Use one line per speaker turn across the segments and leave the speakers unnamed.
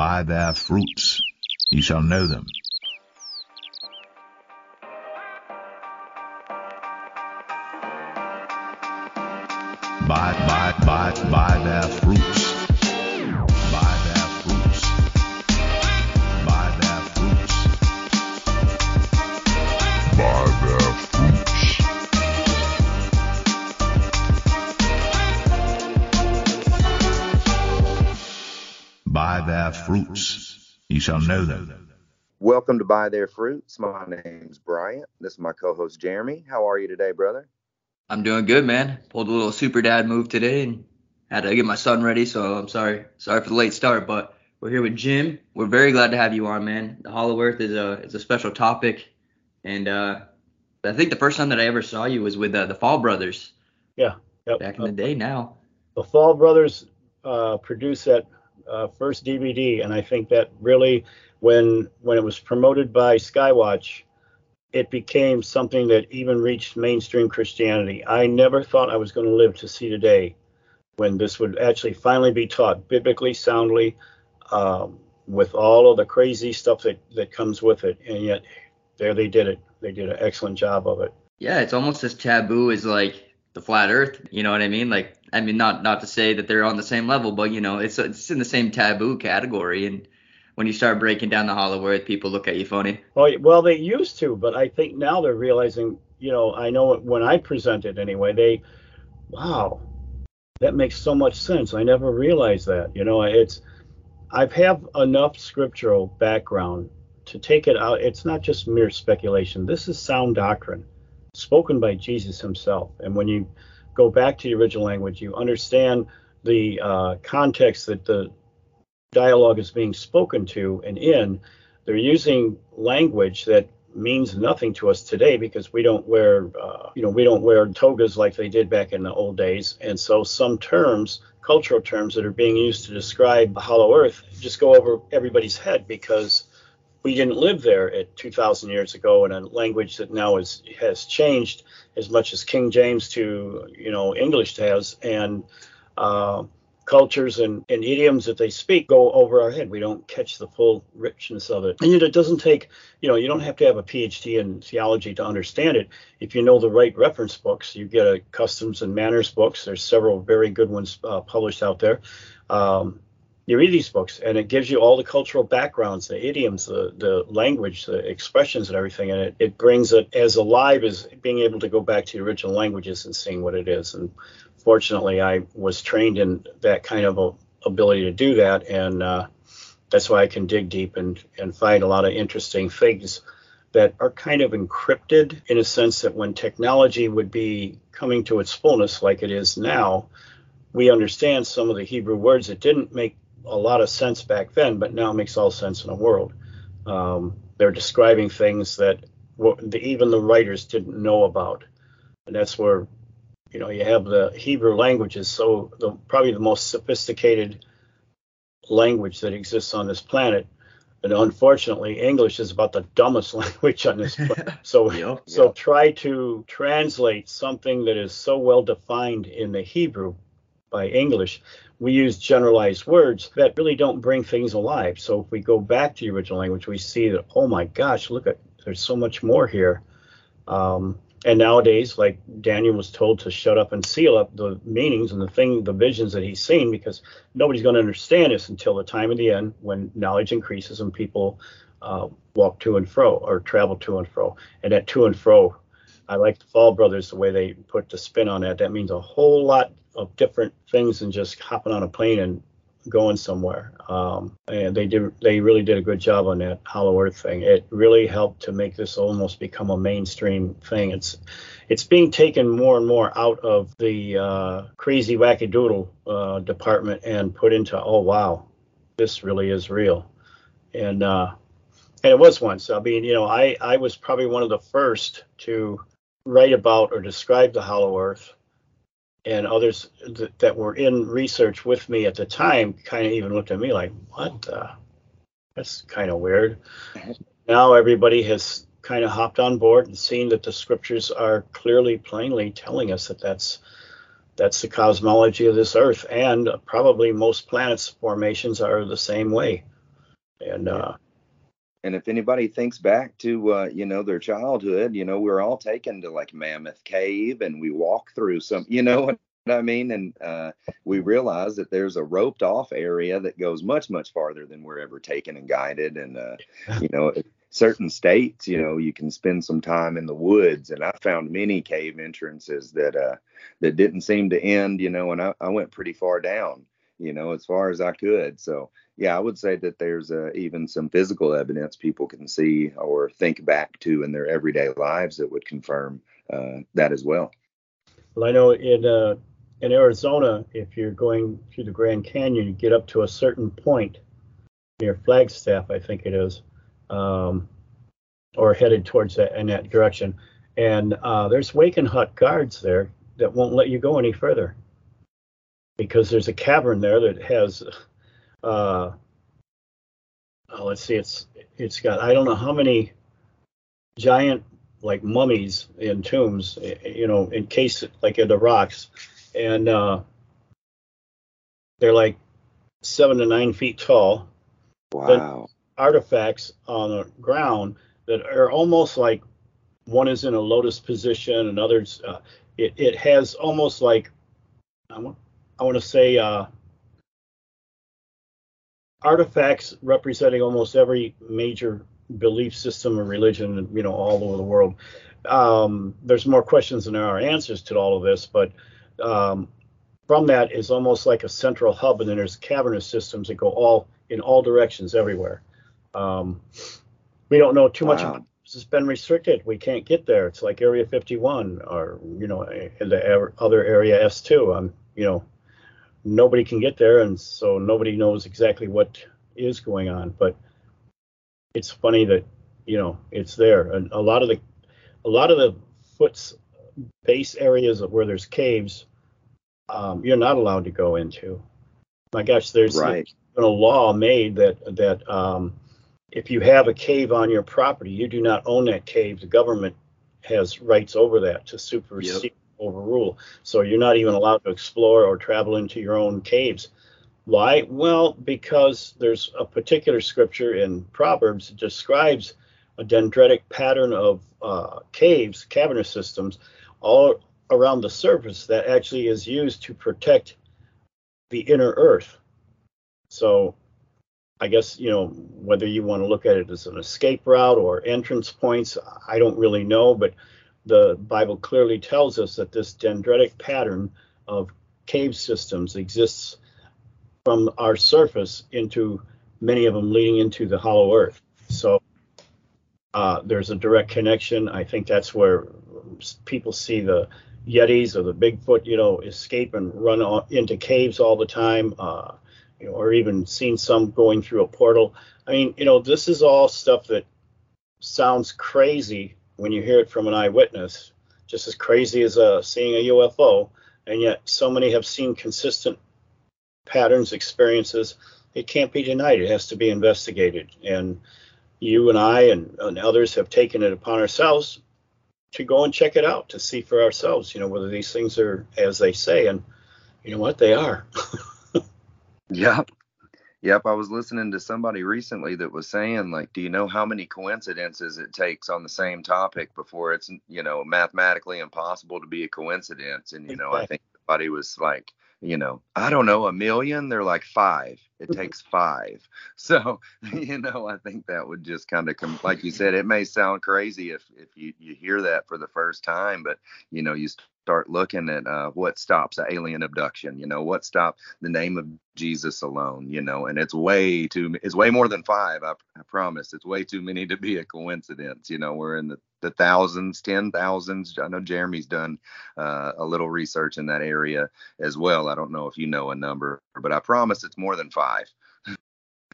By their fruits ye shall know them. By, by, by, by fruits ye shall know them.
Welcome to By Their Fruits. My name's Bryant. This is my co-host Jeremy. How are you today, brother?
I'm doing good, man. Pulled a little super dad move today and had to get my son ready, so I'm sorry. Sorry for the late start, but we're here with Jim. We're very glad to have you on, man. The Hollow Earth is a is a special topic, and uh, I think the first time that I ever saw you was with uh, the Fall Brothers
Yeah. Yep.
back in the day. Now,
The Fall Brothers uh, produced that uh, first DVD, and I think that really, when when it was promoted by Skywatch, it became something that even reached mainstream Christianity. I never thought I was going to live to see today when this would actually finally be taught biblically, soundly, um, with all of the crazy stuff that that comes with it. And yet, there they did it. They did an excellent job of it.
yeah, it's almost as taboo as like the flat Earth. You know what I mean? Like, I mean, not not to say that they're on the same level, but you know, it's it's in the same taboo category. And when you start breaking down the Hollow Earth, people look at you funny.
Well, well, they used to, but I think now they're realizing. You know, I know when I presented anyway, they, wow, that makes so much sense. I never realized that. You know, it's, I've have enough scriptural background to take it out. It's not just mere speculation. This is sound doctrine, spoken by Jesus Himself. And when you go back to the original language, you understand the uh, context that the dialogue is being spoken to and in. They're using language that means nothing to us today because we don't wear uh, you know we don't wear togas like they did back in the old days. And so some terms cultural terms that are being used to describe hollow earth just go over everybody's head because we didn't live there at 2000 years ago in a language that now is has changed as much as king james to you know english has and uh, cultures and, and idioms that they speak go over our head. We don't catch the full richness of it. And it doesn't take, you know, you don't have to have a PhD in theology to understand it. If you know the right reference books, you get a customs and manners books. There's several very good ones uh, published out there. Um, you read these books and it gives you all the cultural backgrounds, the idioms, the, the language, the expressions and everything. And it, it brings it as alive as being able to go back to the original languages and seeing what it is. And fortunately, I was trained in that kind of a, ability to do that, and uh, that's why I can dig deep and and find a lot of interesting things that are kind of encrypted in a sense that when technology would be coming to its fullness, like it is now, we understand some of the Hebrew words that didn't make a lot of sense back then, but now makes all sense in the world. Um, they're describing things that w- the, even the writers didn't know about, and that's where you know you have the hebrew language is so the, probably the most sophisticated language that exists on this planet and unfortunately english is about the dumbest language on this planet so
Yep.
so
Yep.
try to translate something that is so well defined in the hebrew by english we use generalized words that really don't bring things alive so if we go back to the original language we see that oh my gosh look at there's so much more here um, and nowadays, like Daniel was told to shut up and seal up the meanings and the thing, the visions that he's seen, because nobody's going to understand this until the time of the end when knowledge increases and people uh, walk to and fro or travel to and fro. And that to and fro, I like the Fall Brothers the way they put the spin on that. That means a whole lot of different things than just hopping on a plane and going somewhere. Um, and they did they really did a good job on that Hollow Earth thing. It really helped to make this almost become a mainstream thing. It's it's being taken more and more out of the uh, crazy wackadoodle uh, department and put into oh wow, this really is real. And uh, and it was once. I mean, you know, I I was probably one of the first to write about or describe the Hollow Earth and others th- that were in research with me at the time kind of even looked at me like, "What? The? That's kind of weird." Now everybody has kind of hopped on board and seen that the scriptures are clearly, plainly telling us that that's that's the cosmology of this Earth, and probably most planets' formations are the same way. And uh,
and if anybody thinks back to uh, you know their childhood, you know we're all taken to like Mammoth Cave and we walk through some, you know what I mean, and uh, we realize that there's a roped off area that goes much much farther than we're ever taken and guided, and uh, you know certain states, you know, you can spend some time in the woods, and I found many cave entrances that uh, that didn't seem to end, you know, and I, I went pretty far down, you know, as far as I could, so yeah, I would say that there's uh, even some physical evidence people can see or think back to in their everyday lives that would confirm uh, that as well.
Well, I know in uh, in Arizona, if you're going through the Grand Canyon, you get up to a certain point near Flagstaff, I think it is, um, or headed towards that in that direction, and uh, there's Wackenhut Hut guards there that won't let you go any further because there's a cavern there that has uh, oh, let's see, it's it's got I don't know how many giant like mummies in tombs, you know, encased like in the rocks, and uh, they're like seven to nine feet tall.
Wow.
artifacts on the ground that are almost like one is in a lotus position and others. Uh, it it has almost like I want I want to say uh, artifacts representing almost every major belief system or religion, you know, all over the world. Um, there's more questions than there are answers to all of this, but um, from that is almost like a central hub, and then there's cavernous systems that go all in all directions everywhere. Um, we don't know too much. Wow. This has been restricted. We can't get there. It's like Area 51 or you know the other area S2. Um, you know, nobody can get there, and so nobody knows exactly what is going on. But it's funny that you know it's there, and a lot of the a lot of the foot's base areas where there's caves, um, you're not allowed to go into. My gosh, there's
right.
been a law made that that um, if you have a cave on your property, you do not own that cave. The government has rights over that to supersede yep overrule. So you're not even allowed to explore or travel into your own caves. Why? Well, because there's a particular scripture in Proverbs that describes a dendritic pattern of uh, caves, cavernous systems, all around the surface that actually is used to protect the inner earth. So I guess, you know, whether you want to look at it as an escape route or entrance points, I don't really know, but the Bible clearly tells us that this dendritic pattern of cave systems exists from our surface into many of them leading into the hollow earth. So uh, there's a direct connection. I think that's where people see the Yetis or the Bigfoot, you know, escape and run into caves all the time, uh, you know, or even seen some going through a portal. I mean, you know, this is all stuff that sounds crazy when you hear it from an eyewitness, just as crazy as uh, seeing a UFO, and yet so many have seen consistent patterns, experiences. It can't be denied. It has to be investigated. And you and I and, and others have taken it upon ourselves to go and check it out to see for ourselves, you know, whether these things are as they say. And you know what? They are.
yeah. Yep, I was listening to somebody recently that was saying like, do you know how many coincidences it takes on the same topic before it's you know mathematically impossible to be a coincidence? And you know, I think somebody was like, you know, I don't know, a million. They're like five. It mm-hmm. takes five. So you know, I think that would just kind of come, like you said, it may sound crazy if if you you hear that for the first time, but you know, you start looking at uh, what stops an alien abduction. You know, what stops the name of Jesus alone. You know, and it's way too. It's way more than five. I, I promise. It's way too many to be a coincidence. You know, we're in the the thousands, ten thousands. I know Jeremy's done uh, a little research in that area as well. I don't know if you know a number, but I promise it's more than five.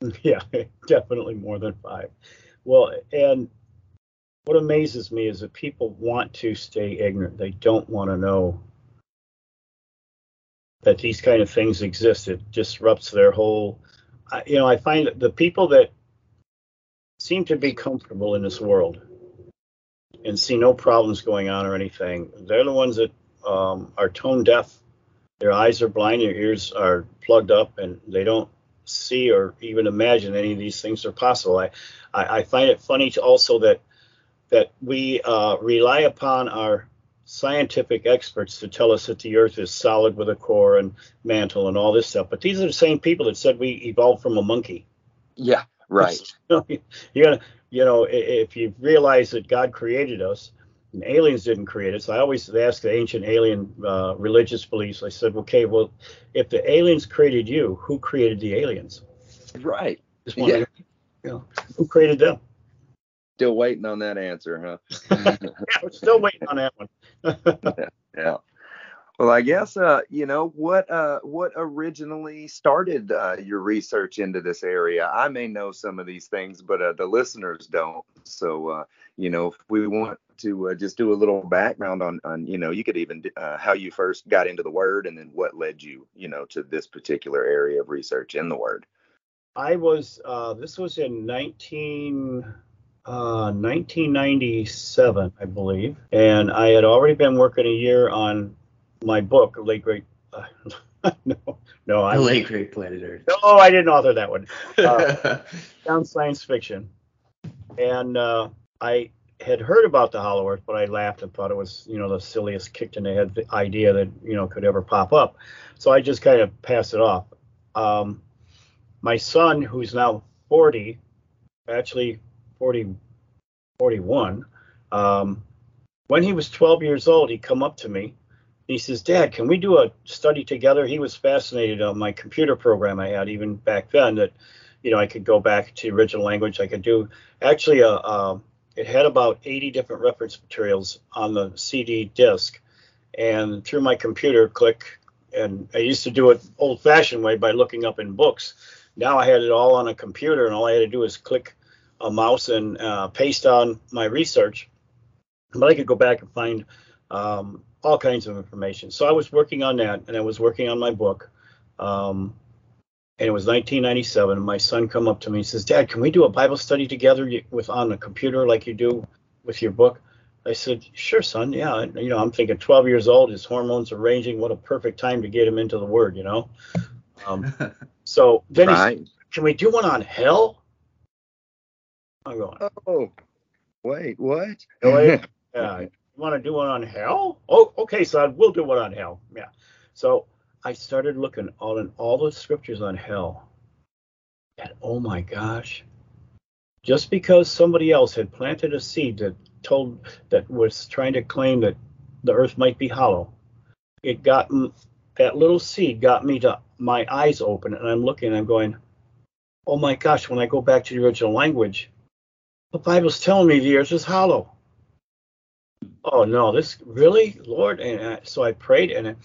yeah, definitely more than five. Well, and what amazes me is that people want to stay ignorant. They don't want to know that these kind of things exist. It disrupts their whole. You know, I find the people that seem to be comfortable in this world and see no problems going on or anything, they're the ones that um, are tone deaf. Their eyes are blind, their ears are plugged up, and they don't see or even imagine any of these things are possible. I, I, I find it funny also that that we uh, rely upon our scientific experts to tell us that the Earth is solid with a core and mantle and all this stuff. But these are the same people that said we evolved from a monkey.
Yeah, right.
you gotta, you know, if you realize that God created us and aliens didn't create us, I always ask the ancient alien uh, religious beliefs. I said, okay, well, if the aliens created you, who created the aliens?
Right.
Yeah. you know, who created them?
Still waiting on that answer,
huh? yeah, we're still waiting on that one.
yeah, yeah. Well, I guess uh, you know what uh, what originally started uh, your research into this area. I may know some of these things, but uh, the listeners don't. So uh, you know, if we want to uh, just do a little background on on you know, you could even how you first got into the word, and then what led you you know to this particular area of research in the word.
I was this was in 19- 1997, uh, I believe, and I had already been working a year on my book, Late Great. Uh, no, no,
I. Late Great Planet Earth.
No, I didn't author that one. Uh, down science fiction, and uh, I had heard about the Hollow Earth, but I laughed and thought it was, you know, the silliest kicked in the head idea that you know could ever pop up. So I just kind of passed it off. Um, my son, who's now 40, actually 40, 41. Um, when he was 12 years old, he come up to me. He says, "Dad, can we do a study together?" He was fascinated on my computer program I had even back then. That you know I could go back to original language. I could do actually a, a it had about 80 different reference materials on the CD disc, and through my computer, click. And I used to do it old-fashioned way by looking up in books. Now I had it all on a computer, and all I had to do is click a mouse and uh, paste on my research, but I could go back and find um, all kinds of information. So I was working on that, and I was working on my book. Um, and it was 1997. My son come up to me and says, "Dad, can we do a Bible study together with on the computer like you do with your book?" I said, "Sure, son. Yeah." You know, I'm thinking 12 years old, his hormones are ranging. What a perfect time to get him into the Word, you know. Um, so then right. he said, "Can we do one on hell?" Oh, I'm going.
Oh, wait, what?
yeah, you want to do one on hell? Oh, okay, son, we'll do one on hell. Yeah. So I started looking all in all the scriptures on hell, and oh my gosh, just because somebody else had planted a seed that told that was trying to claim that the earth might be hollow, it got that little seed got me to my eyes open, and I'm looking, I'm going, oh my gosh, when I go back to the original language, the Bible's telling me the earth is hollow. Oh no, this really, Lord? And so I prayed, and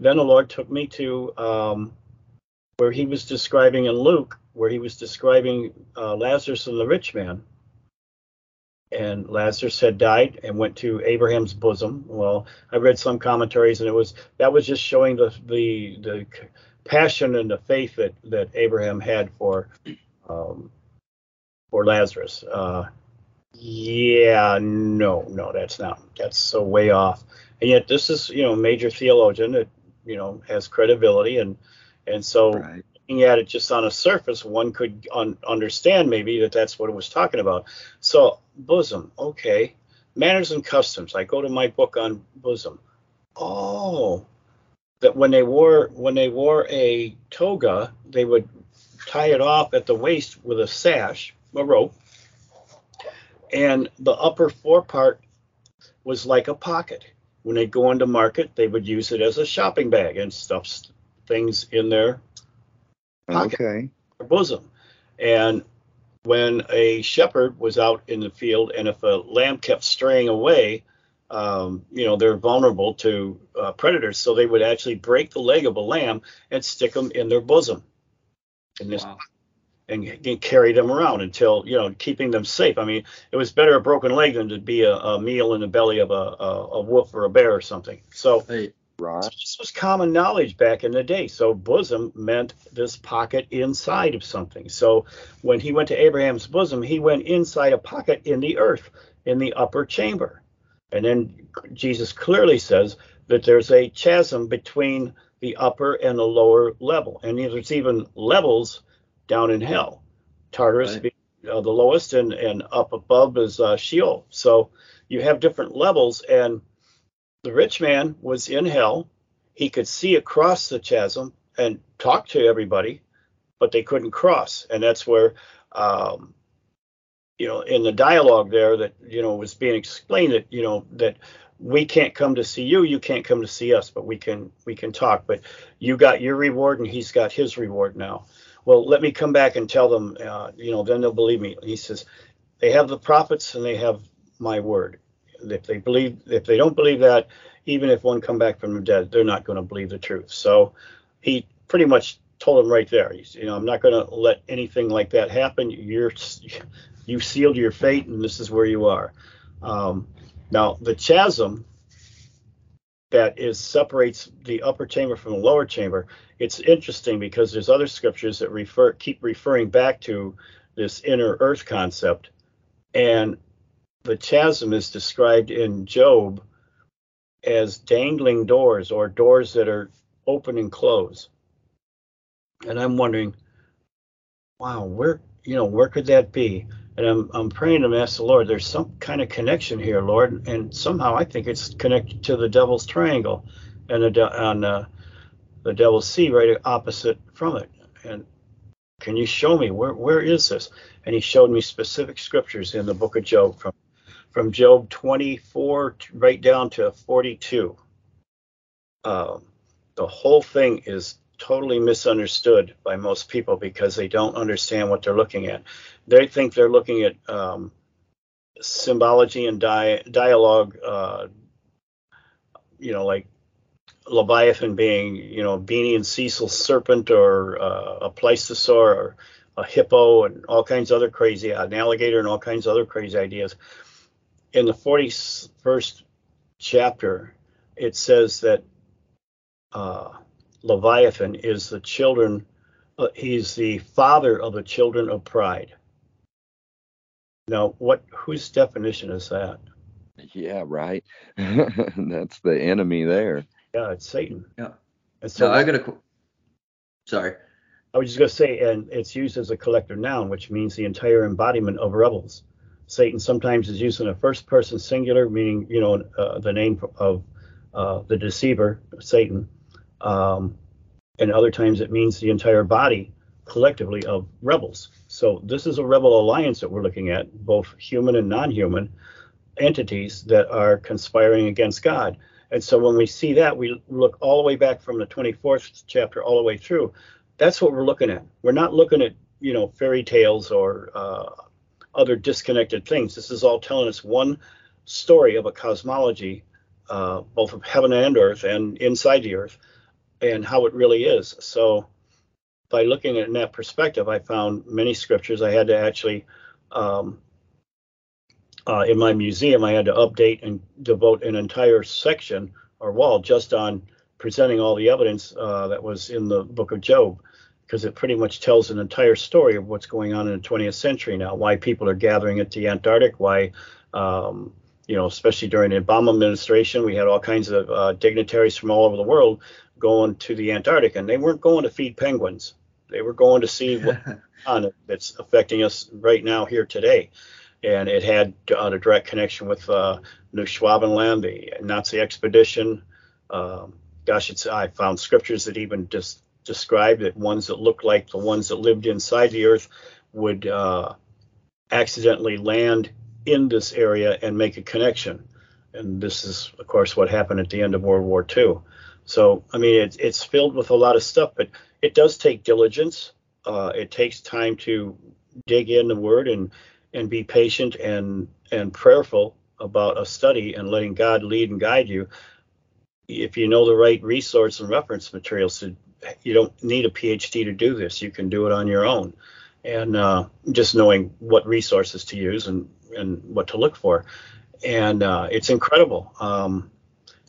then the Lord took me to um, where He was describing in Luke, where He was describing uh, Lazarus and the rich man. And Lazarus had died and went to Abraham's bosom. Well, I read some commentaries, and it was that was just showing the the the passion and the faith that that Abraham had for um, for Lazarus. Uh, yeah, no, no, that's not. That's so way off. And yet, this is you know major theologian that you know has credibility, and and so right. looking at it just on a surface, one could un- understand maybe that that's what it was talking about. So bosom, okay, manners and customs. I go to my book on bosom. Oh, that when they wore when they wore a toga, they would tie it off at the waist with a sash a rope, and the upper forepart was like a pocket. When they go into market, they would use it as a shopping bag and stuff things in their pocket, okay. or bosom. And when a shepherd was out in the field, and if a lamb kept straying away, um, you know they're vulnerable to uh, predators, so they would actually break the leg of a lamb and stick them in their bosom. In this wow and, carry them around until you know keeping them safe. I mean, it was better a broken leg than to be a, a meal in the belly of a, a, a, wolf or a bear or something. So hey, right. this was common knowledge back in the day. So bosom meant this pocket inside of something. So when he went to Abraham's bosom, he went inside a pocket in the earth in the upper chamber. And then Jesus clearly says that there's a chasm between the upper and the lower level. And there's even levels down in hell. Tartarus
Right.
being uh, the lowest, and and up above is uh, Sheol. So you have different levels, and the rich man was in hell. He could see across the chasm and talk to everybody, but they couldn't cross, and that's where. Um, you know, in the dialogue there that, you know, was being explained that, you know, that we can't come to see you, you can't come to see us, but we can we can talk. But you got your reward and he's got his reward now. Well, let me come back and tell them, uh, you know, then they'll believe me. He says, they have the prophets and they have my word. If they believe, if they don't believe that, even if one come back from the dead, they're not going to believe the truth. So he pretty much told them right there, he's, you know, I'm not going to let anything like that happen. You're you sealed your fate, and this is where you are. Um, now, the chasm that is separates the upper chamber from the lower chamber. It's interesting because there's other scriptures that refer keep referring back to this inner earth concept, and the chasm is described in Job as dangling doors or doors that are open and close. And I'm wondering, wow, where you know where could that be? And I'm I'm praying to ask the Lord, there's some kind of connection here, Lord, and somehow I think it's connected to the Devil's Triangle, and the on uh, the Devil's Sea right opposite from it. And can you show me where where is this? And he showed me specific scriptures in the Book of Job from from Job 24 right down to 42. Um, the whole thing is totally misunderstood by most people because they don't understand what they're looking at. They think they're looking at um, symbology and di- dialogue, uh, you know, like Leviathan being, you know, Beany and Cecil serpent or uh, a plesiosaur or a hippo and all kinds of other crazy, an alligator and all kinds of other crazy ideas. In the 41st chapter, it says that uh, Leviathan is the children, uh, he's the father of the children of pride. Now, what whose definition is that?
Yeah, right. That's the enemy there.
Yeah, it's Satan.
Yeah.
And so
So I got a. qu- Sorry.
I was just going to say, and it's used as a collective noun, which means the entire embodiment of rebels. Satan sometimes is used in a first person singular, meaning, you know, uh, the name of uh, the deceiver, Satan. Um, and other times it means the entire body collectively of rebels. So this is a rebel alliance that we're looking at, both human and non human entities that are conspiring against God. And so when we see that, we look all the way back from the 24th chapter all the way through. That's what we're looking at. We're not looking at, you know, fairy tales or uh, other disconnected things. This is all telling us one story of a cosmology, uh, both of heaven and earth and inside the earth, and how it really is. So by looking at it in that perspective, I found many scriptures. I had to actually um, uh, in my museum, I had to update and devote an entire section or wall just on presenting all the evidence uh, that was in the book of Job, because it pretty much tells an entire story of what's going on in the 20th century now, why people are gathering at the Antarctic, why, um, you know, especially during the Obama administration, we had all kinds of uh, dignitaries from all over the world going to the Antarctic, and they weren't going to feed penguins. They were going to see what on that's affecting us right now here today. And it had uh, a direct connection with uh, New Schwabenland, the Nazi expedition. Um, gosh, it's I found scriptures that even just described that ones that looked like the ones that lived inside the earth would uh, accidentally land in this area and make a connection. And this is, of course, what happened at the end of World War II. So, I mean, it's it's filled with a lot of stuff, but it does take diligence. Uh, it takes time to dig in the word and and be patient and and prayerful about a study and letting God lead and guide you. If you know the right resource and reference materials, to, you don't need a PhD to do this. You can do it on your own, and uh, just knowing what resources to use and and what to look for, and uh, it's incredible. Um,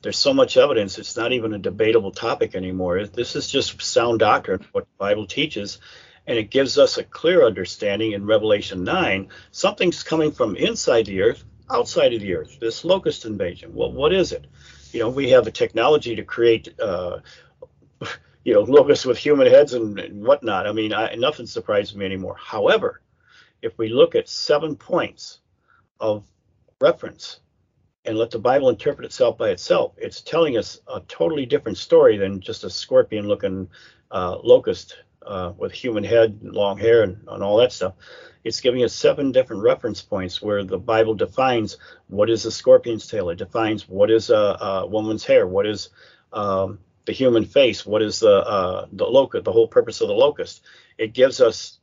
there's so much evidence; it's not even a debatable topic anymore. This is just sound doctrine, what the Bible teaches, and it gives us a clear understanding in Revelation 9 something's coming from inside the earth, outside of the earth, this locust invasion. Well, what is it? You know, we have the technology to create, uh, you know, locusts with human heads and, and whatnot. I mean, I, nothing surprises me anymore. However, if we look at seven points of reference and let the Bible interpret itself by itself, it's telling us a totally different story than just a scorpion looking uh, locust uh, with human head and long hair and, and all that stuff. It's giving us seven different reference points where the Bible defines what is a scorpion's tail. It defines what is a, a woman's hair, what is um, the human face, what is the uh, the locust, the whole purpose of the locust. It gives us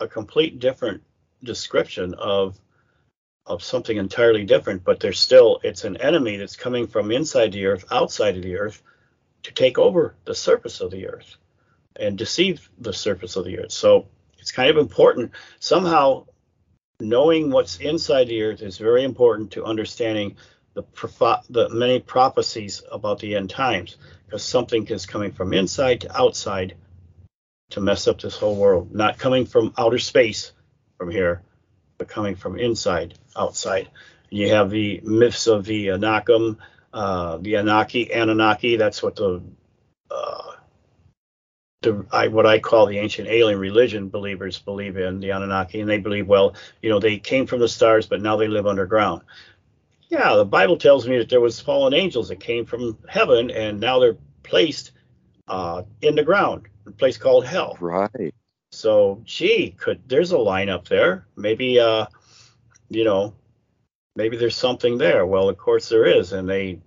a complete different description of of something entirely different, but there's still it's an enemy that's coming from inside the earth, outside of the earth, to take over the surface of the earth and deceive the surface of the earth. So it's kind of important. Somehow knowing what's inside the earth is very important to understanding the, the many prophecies about the end times, because something is coming from inside to outside to mess up this whole world, not coming from outer space from here, but coming from inside, outside. You have the myths of the Anakim, uh, the Anaki, Anunnaki. That's what the, uh, the I, what I call the ancient alien religion believers believe in the Anunnaki, and they believe, well, you know, they came from the stars, but now they live underground. Yeah, the Bible tells me that there was fallen angels that came from heaven, and now they're placed uh, in the ground, a place called hell.
Right.
So, gee, could there's a line up there? Maybe, uh, you know, maybe there's something there. Well, of course there is, and they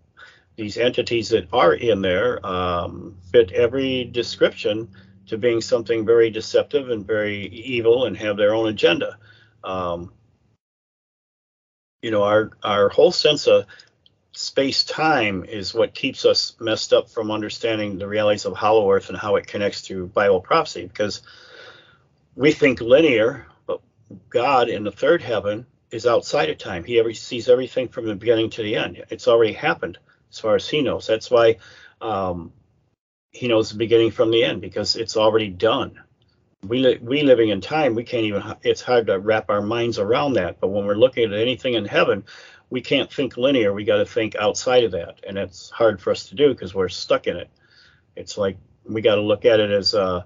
these entities that are in there um, fit every description to being something very deceptive and very evil and have their own agenda. Um, you know, our our whole sense of space time is what keeps us messed up from understanding the realities of Hollow Earth and how it connects to Bible prophecy because we think linear, but God in the third heaven is outside of time. He sees everything from the beginning to the end. It's already happened as far as he knows. That's why um, he knows the beginning from the end because it's already done. We li- we living in time, we can't even. It's hard to wrap our minds around that. But when we're looking at anything in heaven, we can't think linear. We got to think outside of that, and it's hard for us to do because we're stuck in it. It's like we got to look at it as uh,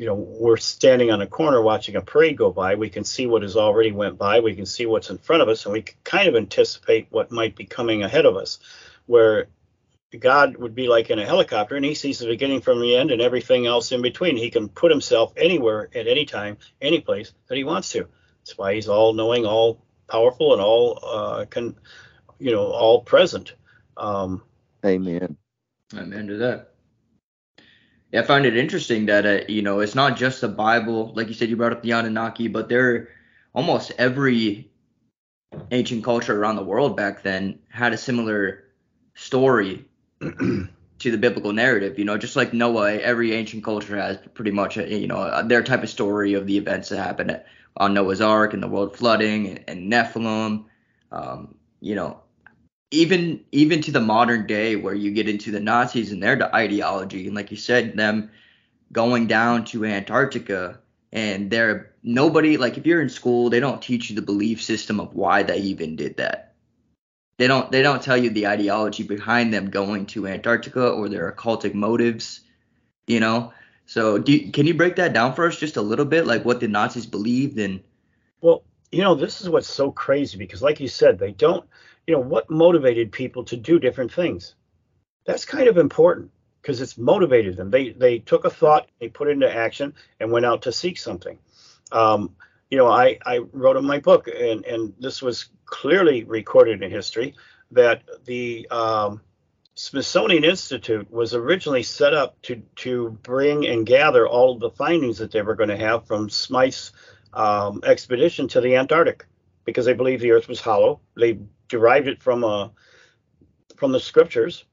you know we're standing on a corner watching a parade go by. We can see what has already went by. We can see what's in front of us and we can kind of anticipate what might be coming ahead of us where god would be like in a helicopter and he sees the beginning from the end and everything else in between. He can put himself anywhere at any time any place that he wants to. That's why he's all knowing all powerful and all uh, can you know all present um,
amen.
Amen to that I find it interesting that uh, you know it's not just the Bible, like you said, you brought up the Anunnaki, but there almost every ancient culture around the world back then had a similar story to the biblical narrative. You know, just like Noah, every ancient culture has pretty much a, you know their type of story of the events that happened on Noah's Ark and the world flooding and, and Nephilim. Um, you know, even even to the modern day where you get into the Nazis and their ideology and like you said them going down to Antarctica and they're nobody like if you're in school they don't teach you the belief system of why they even did that. They don't they don't tell you the ideology behind them going to Antarctica or their occultic motives you know? So do, can you break that down for us just a little bit like what the Nazis believed and
well you know this is what's so crazy because like you said they don't you know, what motivated people to do different things? That's kind of important because it's motivated them. They they took a thought, they put it into action, and went out to seek something. Um, you know, I, I wrote in my book, and, and this was clearly recorded in history, that the um, Smithsonian Institute was originally set up to, to bring and gather all of the findings that they were going to have from Smythe's um, expedition to the Antarctic because they believed the Earth was hollow. They derived it from uh, from the scriptures,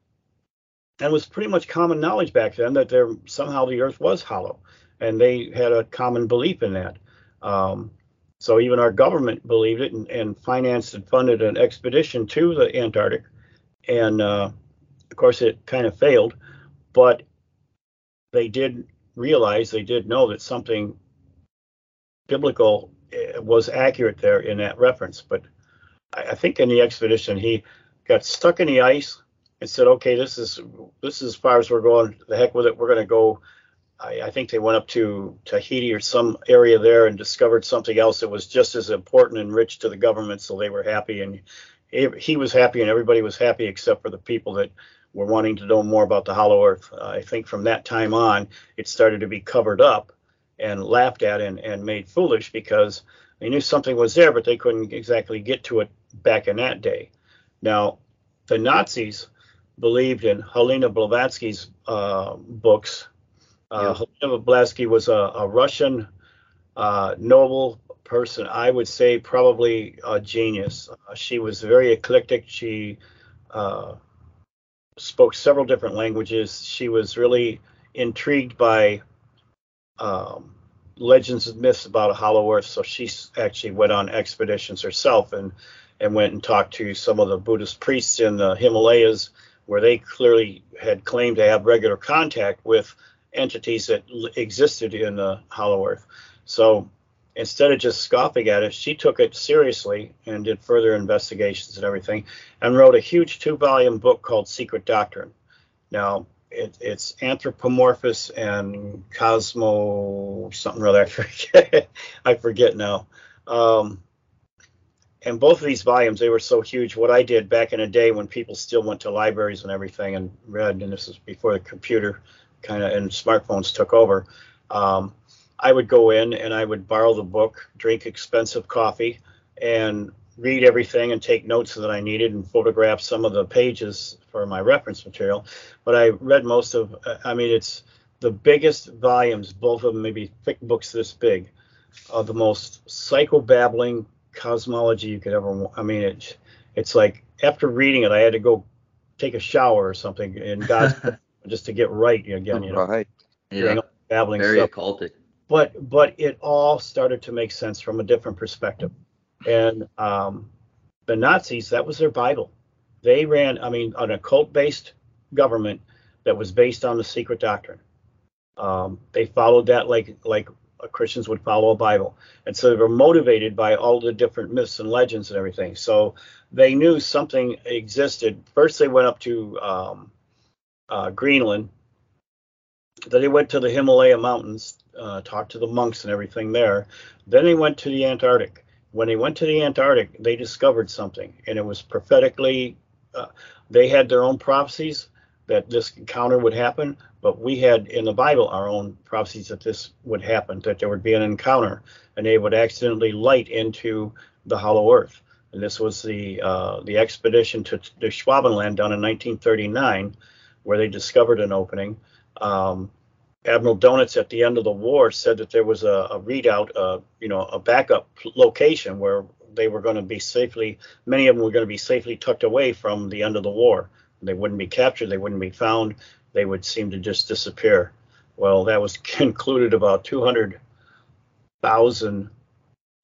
and was pretty much common knowledge back then that there somehow the Earth was hollow, and they had a common belief in that. Um, so even our government believed it and, and, financed and funded an expedition to the Antarctic, and uh, of course it kind of failed, but they did realize they did know that something biblical eh, was accurate there in that reference, but I think in the expedition he got stuck in the ice and said, "Okay, this is this is as far as we're going. The heck with it. We're going to go I, I, think they went up to Tahiti or some area there and discovered something else that was just as important and rich to the government. So they were happy, and he, was happy, and everybody was happy except for the people that were wanting to know more about the Hollow Earth. Uh, I think from that time on, it started to be covered up and laughed at and, and made foolish because they knew something was there, but they couldn't exactly get to it back in that day. Now, the Nazis believed in Helena Blavatsky's uh, books. Uh, yeah. Helena Blavatsky was a, a Russian uh, noble person. I would say probably a genius. Uh, she was very eclectic. She uh, spoke several different languages. She was really intrigued by um, legends and myths about a hollow earth. So she actually went on expeditions herself and and went and talked to some of the Buddhist priests in the Himalayas, where they clearly had claimed to have regular contact with entities that existed in uh, the hollow earth. So instead of just scoffing at it, she took it seriously and did further investigations and everything, and wrote a huge two-volume book called Secret Doctrine. Now, it, it's anthropomorphous and cosmo something or other. I forget. I forget now. Um, and both of these volumes, they were so huge. What I did back in a day when people still went to libraries and everything and read, and this is before the computer kind of and smartphones took over. Um, I would go in and I would borrow the book, drink expensive coffee, and read everything and take notes that I needed and photograph some of the pages for my reference material. But I read most of, I mean, it's the biggest volumes, both of them, maybe thick books this big, of the most psychobabbling cosmology you could ever. I mean, it, it's like after reading it, I had to go take a shower or something in God's just to get right again. You know,
right?
Yeah.
Babbling
Very
stuff.
occultic.
But but it all started to make sense from a different perspective. And um, the Nazis, that was their Bible. They ran, I mean, an occult based government that was based on the secret doctrine. Um, they followed that like like Christians would follow a Bible, and so they were motivated by all the different myths and legends and everything. So they knew something existed. First, they went up to um, uh, Greenland. Then they went to the Himalaya mountains, uh, talked to the monks and everything there. Then they went to the Antarctic when they went to the Antarctic, they discovered something, and it was prophetically. Uh, they had their own prophecies that this encounter would happen, but we had in the Bible our own prophecies that this would happen, that there would be an encounter, and they would accidentally light into the hollow earth. And this was the uh, the expedition to, to Schwabenland done in 1939, where they discovered an opening. Um, Admiral Donitz at the end of the war said that there was a, a readout, uh, you know, a backup location where they were going to be safely, many of them were going to be safely tucked away from the end of the war. They wouldn't be captured, they wouldn't be found, they would seem to just disappear. Well, that was concluded about 200,000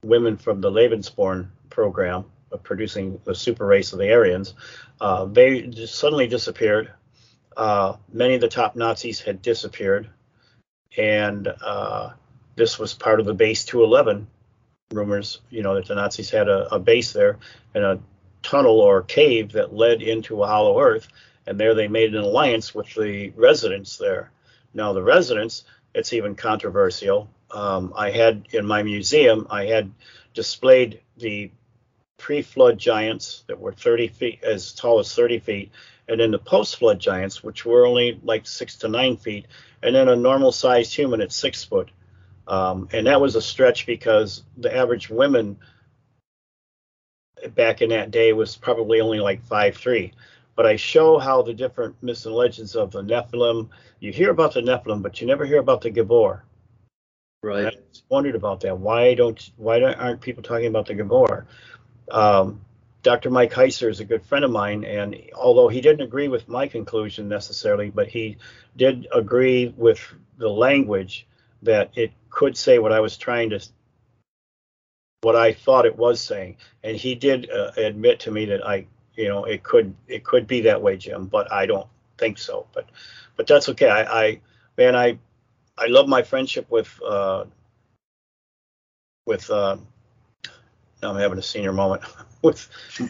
women from the Lebensborn program of producing the super race of the Aryans. Uh, they just suddenly disappeared. Uh, many of the top Nazis had disappeared and uh, this was part of the base 211 rumors. You know that the Nazis had a, a base there and a tunnel or cave that led into a hollow earth, and there they made an alliance with the residents there. Now the residents, it's even controversial. Um, I had in my museum, I had displayed the pre-flood giants that were 30 feet, as tall as 30 feet, and then the post-flood giants, which were only like six to nine feet, and then a normal-sized human at six foot. Um, and that was a stretch because the average women back in that day was probably only like five three. But I show how the different myths and legends of the Nephilim. You hear about the Nephilim, but you never hear about the Gibbor.
Right.
And I wondered about that. Why don't why don't, aren't people talking about the Gibbor? Um, Dr. Mike Heiser is a good friend of mine, and although he didn't agree with my conclusion necessarily, but he did agree with the language that it could say what I was trying to, what I thought it was saying, and he did uh, admit to me that I, you know, it could it could be that way, Jim, but I don't think so. But but that's okay. I, I man, I I love my friendship with uh, with. Uh, I'm having a senior moment. with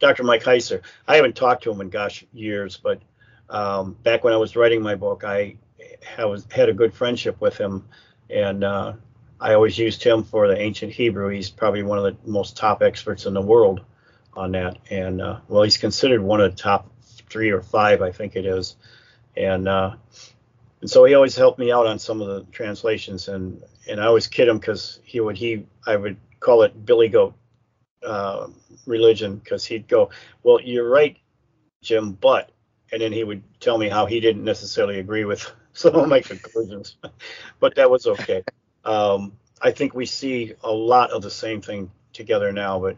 Dr. Mike Heiser. I haven't talked to him in gosh years, but um, back when I was writing my book, I had a good friendship with him, and uh, I always used him for the ancient Hebrew. He's probably one of the most top experts in the world on that, and uh, well, he's considered one of the top three or five, I think it is, and uh, and so he always helped me out on some of the translations, and and I always kid him because he would he I would call it Billy Goat uh, religion because he'd go, well, you're right, Jim, but and then he would tell me how he didn't necessarily agree with some of my conclusions, but that was okay. Um, I think we see a lot of the same thing together now, but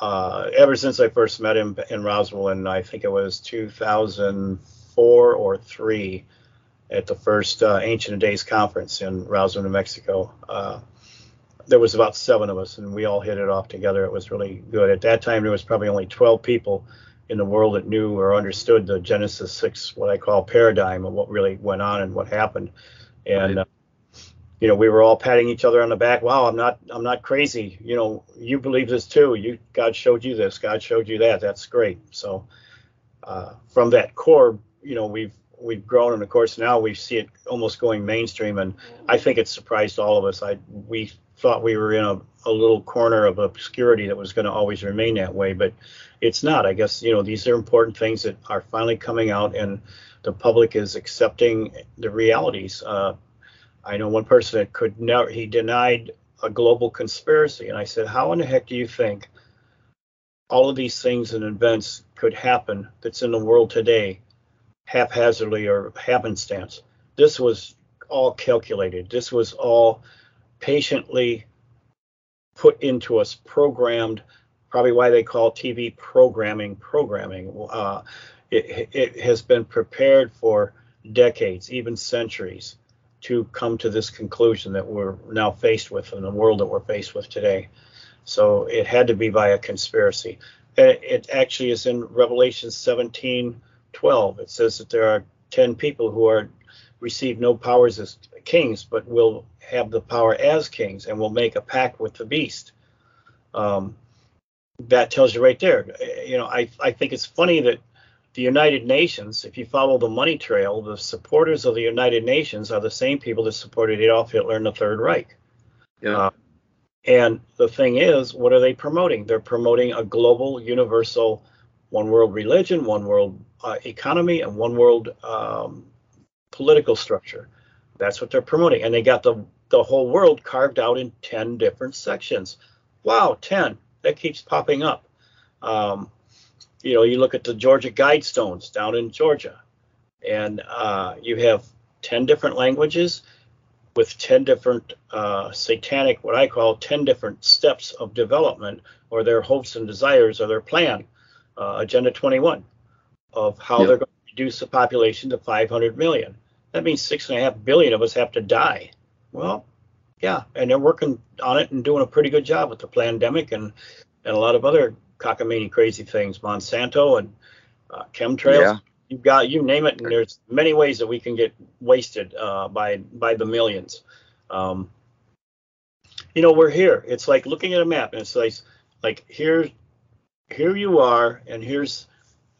uh, ever since I first met him in Roswell, and I think it was 2004 or three at the first uh, Ancient Days conference in Roswell, New Mexico. Uh, there was about seven of us, and we all hit it off together. It was really good. At that time, there was probably only 12 people in the world that knew or understood the Genesis 6, what I call paradigm of what really went on and what happened. And right. uh, you know, we were all patting each other on the back. Wow, I'm not, I'm not crazy. You know, you believe this too. You, God showed you this. God showed you that. That's great. So, uh, from that core, you know, we've, we've grown, and of course now we see it almost going mainstream, and I think it surprised all of us. I, we thought we were in a, a little corner of obscurity that was going to always remain that way, but it's not. I guess you know these are important things that are finally coming out, and the public is accepting the realities. Uh, I know one person that could never, he denied a global conspiracy. And I said, How in the heck do you think all of these things and events could happen that's in the world today haphazardly or happenstance? This was all calculated. This was all patiently put into us, programmed, probably why they call TV programming programming. Uh, it, it has been prepared for decades, even centuries to come to this conclusion that we're now faced with in the world that we're faced with today. So it had to be by a conspiracy. It actually is in Revelation 17 12. It says that there are 10 people who are receive no powers as kings, but will have the power as kings and will make a pact with the beast. Um, that tells you right there. You know, I, I think it's funny that the United Nations, if you follow the money trail, the supporters of the United Nations are the same people that supported Adolf Hitler and the Third Reich. Yeah. Uh, and the thing is, what are they promoting? They're promoting a global, universal, one world religion, one world uh, economy, and one world um, political structure. That's what they're promoting. And they got the, the whole world carved out in 10 different sections. Wow, 10. That keeps popping up. Um, you know, you look at the Georgia Guidestones down in Georgia, and uh, you have 10 different languages with 10 different uh, satanic, what I call 10 different steps of development or their hopes and desires or their plan, uh, Agenda 21, of how yep. they're going to reduce the population to 500 million. That means six and a half billion of us have to die. Well, yeah, and they're working on it and doing a pretty good job with the pandemic and, and a lot of other cockamamie crazy things, Monsanto and uh, chemtrails. Yeah. You've got you name it, and there's many ways that we can get wasted uh, by by the millions. Um, you know, we're here. It's like looking at a map, and it's like like here here you are, and here's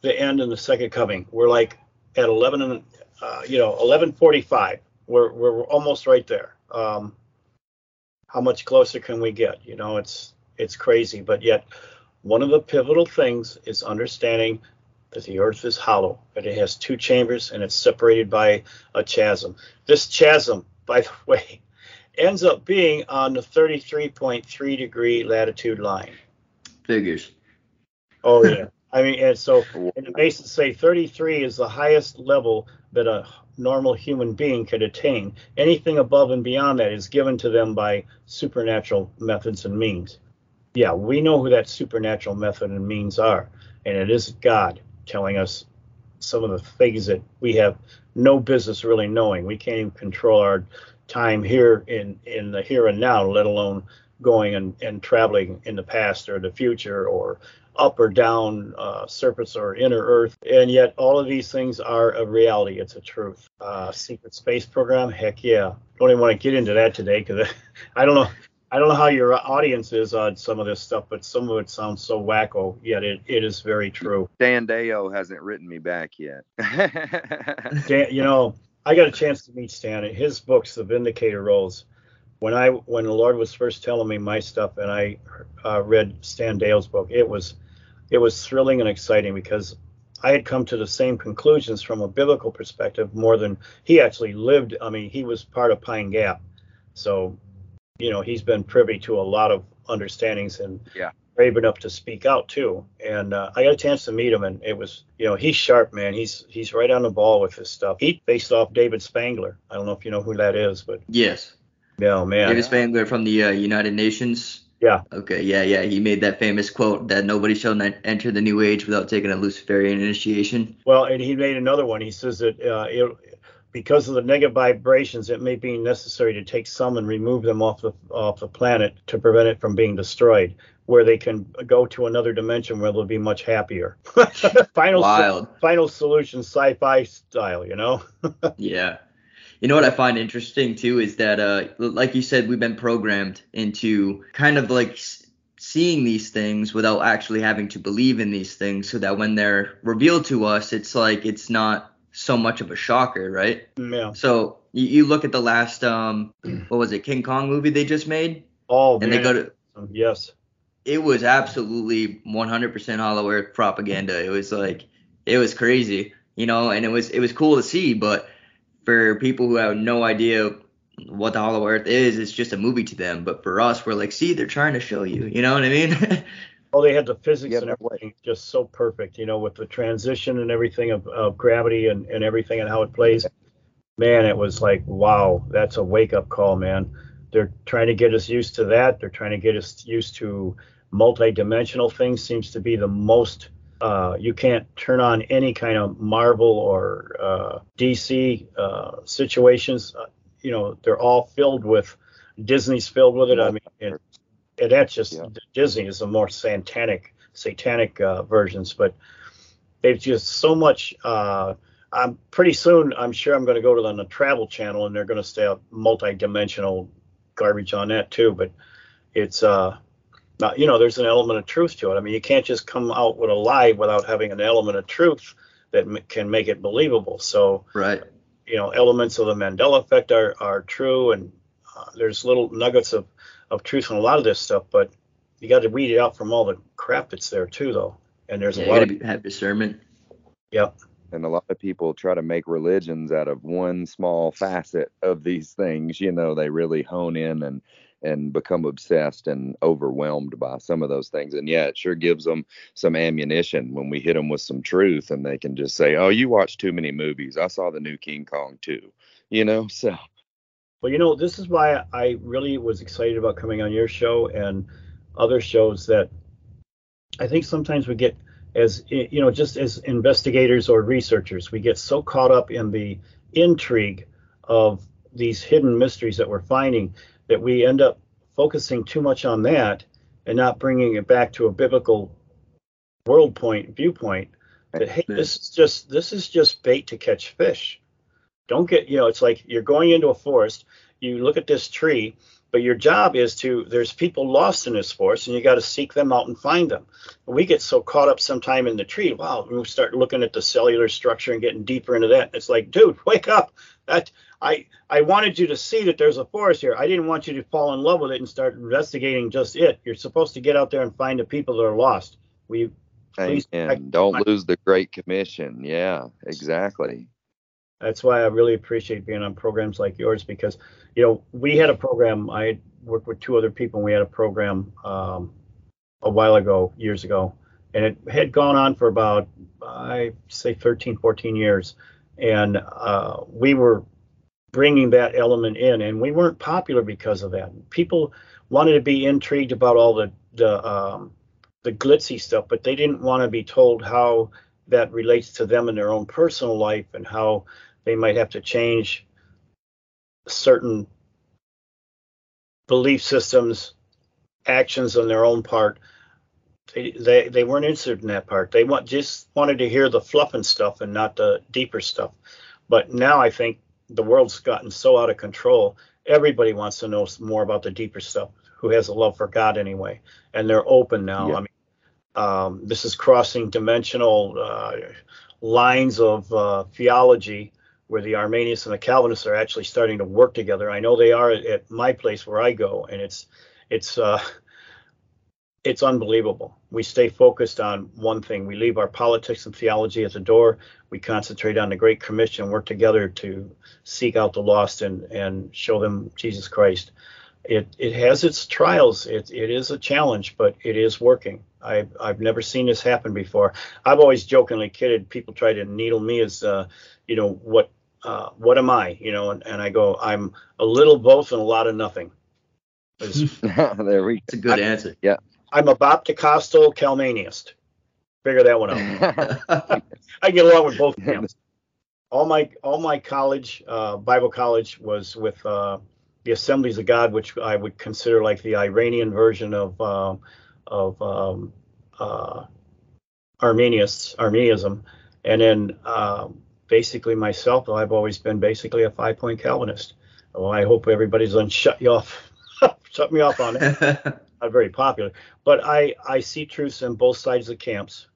the end and the second coming. We're like at 11 and uh, you know 11:45. We're we're almost right there. Um, how much closer can we get? You know, it's it's crazy, but yet one of the pivotal things is understanding that the earth is hollow, that it has two chambers and it's separated by a chasm. This chasm, by the way, ends up being on the 33.3 degree latitude line.
Figures.
Oh, yeah. I mean, and so and it makes say 33 is the highest level that a normal human being could attain. Anything above and beyond that is given to them by supernatural methods and means yeah, we know who that supernatural method and means are, and it is God telling us some of the things that we have no business really knowing. We can't even control our time here in in the here and now, let alone going and, and traveling in the past or the future or up or down uh, surface or inner earth and yet all of these things are a reality it's a truth uh, secret space program heck yeah don't even want to get into that today because i don't know I don't know how your audience is on some of this stuff, but some of it sounds so wacko, yet it, it is very true.
Dan Deyo hasn't written me back yet.
Dan, you know, I got a chance to meet Stan. His books, The Vindicator Scrolls. When I when the Lord was first telling me my stuff, and I uh, read Stan Deyo's book, it was it was thrilling and exciting because I had come to the same conclusions from a biblical perspective more than he actually lived. I mean, he was part of Pine Gap, so you know he's been privy to a lot of understandings and
yeah.
brave enough to speak out too. And uh, I got a chance to meet him, and it was you know he's sharp, man. He's he's right on the ball with his stuff. He based off David Spangler. I don't know if you know who that is, but
yes,
yeah, man.
David Spangler from the uh, United Nations.
Yeah.
Okay. Yeah. Yeah. He made that famous quote that nobody shall enter the new age without taking a Luciferian initiation.
Well, and he made another one. He says that uh, it, because of the negative vibrations, it may be necessary to take some and remove them off the off the planet to prevent it from being destroyed, where they can go to another dimension where they'll be much happier. final
Wild.
final solution, sci-fi style, you know.
yeah. You know what I find interesting too is that, uh, like you said, we've been programmed into kind of like seeing these things without actually having to believe in these things, so that when they're revealed to us, it's like it's not so much of a shocker, right?
Yeah.
So you, you look at the last, um, what was it, King Kong movie they just made?
Oh,
and
man.
they go to
yes.
It was absolutely 100% Hollow Earth propaganda. It was like it was crazy, you know, and it was it was cool to see, but for people who have no idea what the Hollow Earth is, it's just a movie to them. But for us, we're like, see, they're trying to show you. You know what I mean?
oh, they had the physics
Yeah,
and everything just so perfect, you know, with the transition and everything of, of gravity and, and everything and how it plays. Man, it was like, wow, that's a wake up call, man. They're trying to get us used to that. They're trying to get us used to multi-dimensional things. Seems to be the most. Uh, you can't turn on any kind of Marvel or uh, DC uh, situations. Uh, you know, they're all filled with Disney's filled with it. I mean, and, and that's just
Yeah.
Disney is the more satanic, satanic uh, versions, but they've just so much. Uh, I'm pretty soon. I'm sure I'm going to go to the, the Travel Channel, and they're going to stay up multi-dimensional garbage on that too. But it's uh, not, you know, there's an element of truth to it. I mean, you can't just come out with a lie without having an element of truth that m- can make it believable. So
right.
you know elements of the Mandela effect are are true, and uh, there's little nuggets of of truth in a lot of this stuff, but you got to weed it out from all the crap that's there too, though. And there's
Yeah,
a lot of
be, have discernment.
yep,
and a lot of people try to make religions out of one small facet of these things you know they really hone in and and become obsessed and overwhelmed by some of those things. And yeah it sure gives them some ammunition when we hit them with some truth and they can just say oh you watch too many movies. I saw the new king kong too you know? So
Well, you know, this is why I really was excited about coming on your show and other shows that I think sometimes we get as you know, just as investigators or researchers, we get so caught up in the intrigue of these hidden mysteries that we're finding that we end up focusing too much on that and not bringing it back to a biblical world point viewpoint that hey, this is just this is just bait to catch fish. Don't get you know it's like you're going into a forest you look at this tree but your job is to there's people lost in this forest and you got to seek them out and find them. We get so caught up sometime in the tree wow we start looking at the cellular structure and getting deeper into that. It's like dude wake up. That i i wanted you to see that there's a forest here i didn't want you to fall in love with it and start investigating just it you're supposed to get out there and find the people that are lost we Please
and don't lose the great commission yeah exactly
That's why I really appreciate being on programs like yours because, you know, we had a program. I worked with two other people. and We had a program um, a while ago, years ago, and it had gone on for about, I say, 13, 14 years. And uh, we were bringing that element in, and we weren't popular because of that. People wanted to be intrigued about all the the um, the glitzy stuff, but they didn't want to be told how that relates to them in their own personal life and how they might have to change certain belief systems, actions on their own part. They, they they weren't interested in that part. They want just wanted to hear the fluff and stuff and not the deeper stuff. But now I think the world's gotten so out of control. Everybody wants to know more about the deeper stuff. Who has a love for God anyway, and they're open now.
Yeah.
I mean, um, this is crossing dimensional uh, lines of uh, theology where the Arminians and the Calvinists are actually starting to work together. I know they are at my place where I go, and it's it's uh, it's unbelievable. We stay focused on one thing. We leave our politics and theology at the door. We concentrate on the Great Commission, work together to seek out the lost and and show them Jesus Christ. It it has its trials. It it is a challenge, but it is working. I've I've never seen this happen before. I've always jokingly kidded people try to needle me as uh, you know what uh, what am I? You know, and, and I go I'm a little both and a lot of nothing.
there we go.
It's a good
I-
answer.
I'm a Baptocostal Calmaniast. Figure that one out. I get along with both camps. All my all my college, uh, Bible college, was with uh, the Assemblies of God, which I would consider like the Arminian version of uh, of um, uh, Arminius, Arminianism, and then um, basically myself, I've always been basically a five point Calvinist. Well, I hope everybody's done shut you off, shut me off on it not very popular. But I I see truths in both sides of the camps,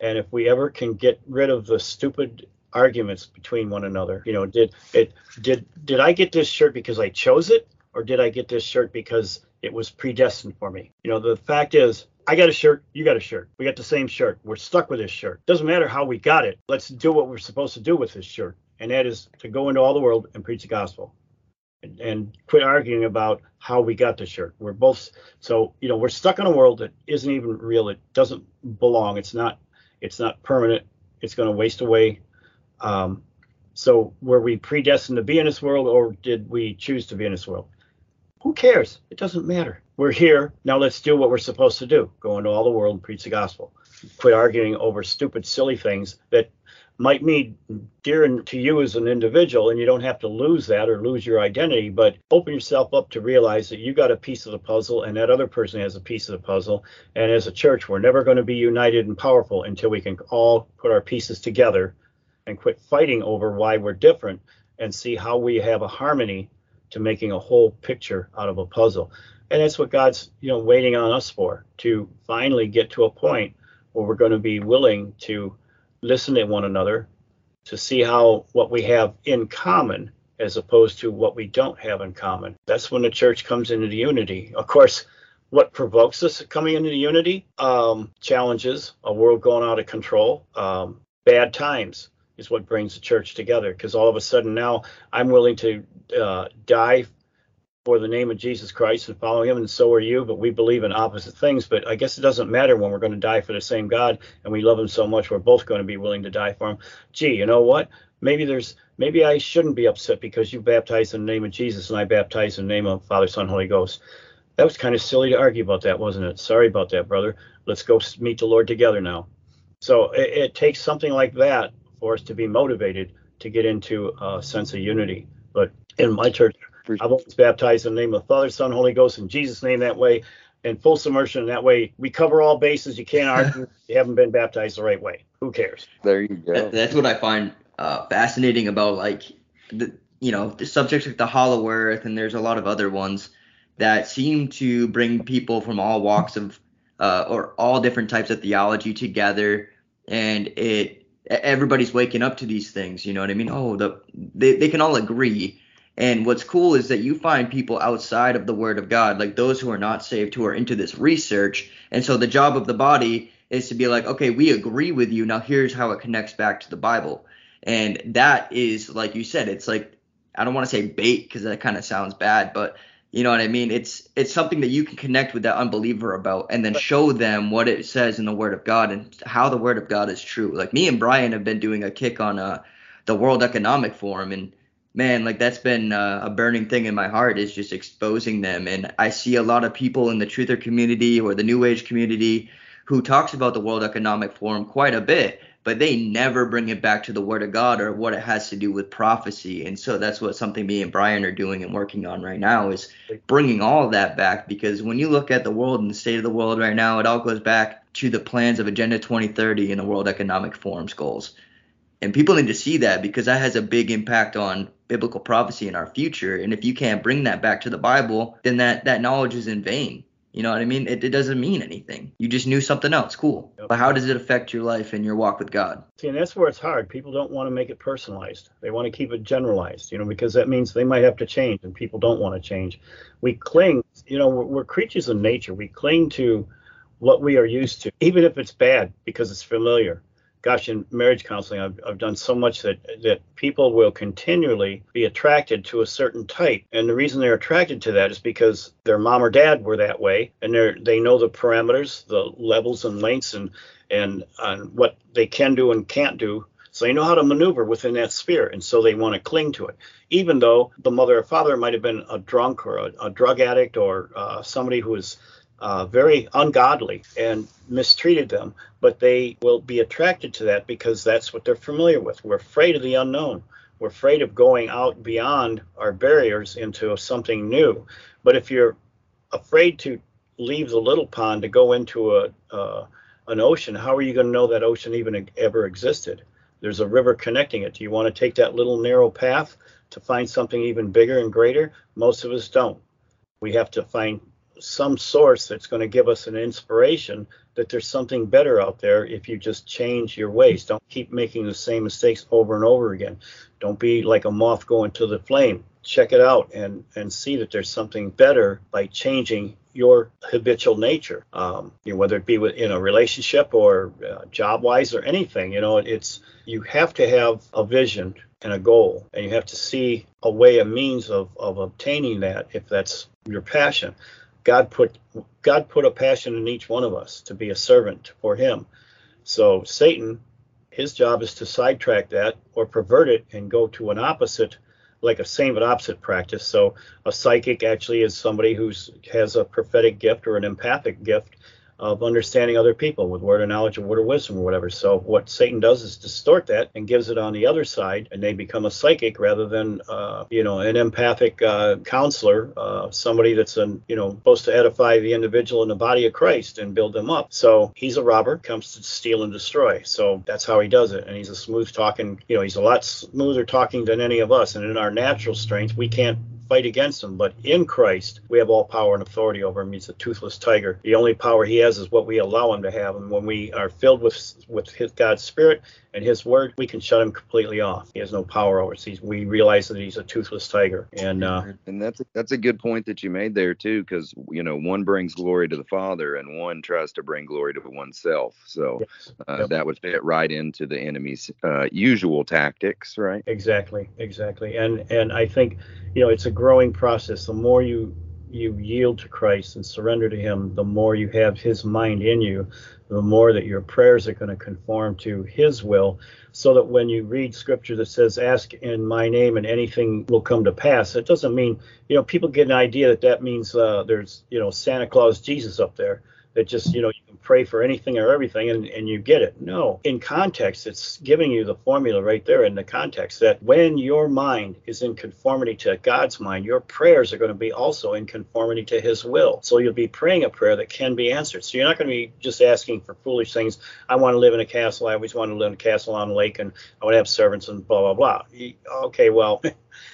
and if we ever can get rid of the stupid arguments between one another, you know, did it did did I get this shirt because I chose it, or did I get this shirt because it was predestined for me? You know, the fact is. I got a shirt, you got a shirt. We got the same shirt. We're stuck with this shirt. Doesn't matter how we got it. Let's do what we're supposed to do with this shirt. And that is to go into all the world and preach the gospel and quit arguing about how we got the shirt. We're both so you know we're stuck in a world that isn't even real. It doesn't belong. It's not. It's not permanent. It's going to waste away. Um, so were we predestined to be in this world, or did we choose to be in this world? Who cares? It doesn't matter. We're here now. Let's do what we're supposed to do: go into all the world and preach the gospel. Quit arguing over stupid, silly things that might mean dear to you as an individual, and you don't have to lose that or lose your identity, but open yourself up to realize that you got a piece of the puzzle and that other person has a piece of the puzzle. And as a church, we're never going to be united and powerful until we can all put our pieces together and quit fighting over why we're different and see how we have a harmony to making a whole picture out of a puzzle. And that's what God's, you know, waiting on us for to finally get to a point where we're going to be willing to listen to one another to see how what we have in common as opposed to what we don't have in common. That's when the church comes into the unity. Of course, what provokes us coming into the unity? Um, challenges, a world going out of control, um, bad times is what brings the church together. Because all of a sudden now I'm willing to uh, die for the name of Jesus Christ and follow him, and so are you, but we believe in opposite things. But I guess it doesn't matter when we're going to die for the same God and we love him so much, we're both going to be willing to die for him. Gee, you know what? Maybe there's maybe I shouldn't be upset because you baptized in the name of Jesus and I baptized in the name of Father, Son, Holy Ghost. That was kind of silly to argue about that, wasn't it? Sorry about that, brother. Let's go meet the Lord together now. So it, it takes something like that for us to be motivated to get into a sense of unity. But in my church, I've always baptized in the name of the Father, Son, Holy Ghost, in Jesus' name that way, in full submersion. That way, we cover all bases. You can't argue you haven't been baptized the right way. Who cares?
There you go.
That, that's what I find uh, fascinating about like the you know the subjects like the Hollow Earth, and there's a lot of other ones that seem to bring people from all walks of uh, or all different types of theology together, and it everybody's waking up to these things. You know what I mean? Oh, the they they can all agree and what's cool is that you find people outside of the Word of God, like those who are not saved, who are into this research. And so the job of the body is to be like, okay, we agree with you. Now here's how it connects back to the Bible. And that is, like you said, it's like, I don't want to say bait because that kind of sounds bad, but you know what I mean? It's it's something that you can connect with that unbeliever about and then show them what it says in the Word of God and how the Word of God is true. Like me and Brian have been doing a kick on uh, the World Economic Forum and man, like that's been uh, a burning thing in my heart is just exposing them. And I see a lot of people in the truther community or the new age community who talks about the World Economic Forum quite a bit, but they never bring it back to the Word of God or what it has to do with prophecy. And so that's what something me and Brian are doing and working on right now is bringing all of that back because when you look at the world and the state of the world right now, it all goes back to the plans of Agenda 2030 and the World Economic Forum's goals. And people need to see that because that has a big impact on biblical prophecy in our future. And if you can't bring that back to the Bible, then that, that knowledge is in vain. You know what I mean? It, it doesn't mean anything. You just knew something else. Cool.
Yep.
But how does it affect your life and your walk with God?
See, and that's where it's hard. People don't want to make it personalized. They want to keep it generalized, you know, because that means they might have to change, and people don't want to change. We cling, you know, we're, we're creatures of nature. We cling to what we are used to, even if it's bad because it's familiar. Gosh, in marriage counseling, I've, I've done so much that that people will continually be attracted to a certain type, and the reason they're attracted to that is because their mom or dad were that way, and they they know the parameters, the levels and lengths, and and on what they can do and can't do. So they know how to maneuver within that sphere, and so they want to cling to it, even though the mother or father might have been a drunk or a, a drug addict or uh, somebody who is uh, very ungodly and mistreated them, but they will be attracted to that because that's what they're familiar with. We're afraid of the unknown. We're afraid of going out beyond our barriers into something new. But if you're afraid to leave the little pond to go into a uh, an ocean, how are you going to know that ocean even ever existed? There's a river connecting it. Do you want to take that little narrow path to find something even bigger and greater? Most of us don't. We have to find some source that's going to give us an inspiration that there's something better out there if you just change your ways. Don't keep making the same mistakes over and over again. Don't be like a moth going to the flame. Check it out and and see that there's something better by changing your habitual nature. Um, you know, whether it be in a relationship or uh, job wise or anything. You know, it's you have to have a vision and a goal, and you have to see a way, a means of of obtaining that if that's your passion. God put God put a passion in each one of us to be a servant for Him. So Satan, his job is to sidetrack that or pervert it and go to an opposite, like a same but opposite practice. So a psychic actually is somebody who's has a prophetic gift or an empathic gift of understanding other people with word of knowledge or word of wisdom or whatever. So what Satan does is distort that and gives it on the other side, and they become a psychic rather than uh, you know an empathic uh, counselor, uh, somebody that's an you know supposed to edify the individual in the body of Christ and build them up. So he's a robber, comes to steal and destroy. So that's how he does it, and he's a smooth talking. You know, he's a lot smoother talking than any of us, and in our natural strength, we can't fight against him. But in Christ, we have all power and authority over him. He's a toothless tiger. The only power he has is what we allow him to have. And when we are filled with with his God's Spirit and His Word, we can shut him completely off. He has no power over us. He's, we realize that he's a toothless tiger. And uh,
and that's a, that's a good point that you made there too, because you know one brings glory to the Father and one tries to bring glory to oneself. So
yes.
uh,
Yep.
that would fit right into the enemy's uh, usual tactics, right?
Exactly, exactly. And and I think, you know, it's a growing process. The more you you yield to Christ and surrender to him, the more you have his mind in you, the more that your prayers are going to conform to his will, so that when you read scripture that says ask in my name and anything will come to pass, it doesn't mean, you know, people get an idea that that means uh, there's, you know, Santa Claus Jesus up there that just you know you can pray for anything or everything and, and you get it. No. In context it's giving you the formula right there in the context that when your mind is in conformity to god's mind your prayers are going to be also in conformity to his will. So you'll be praying a prayer that can be answered. So you're not going to be just asking for foolish things. I want to live in a castle. I always want to live in a castle on a lake and i want to have servants and blah blah blah. Okay well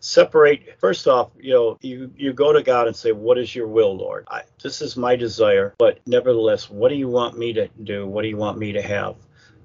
separate first off you know you you go to god and say what is your will lord? I, this is my desire but nevertheless what do you want me to do? What do you want me to have?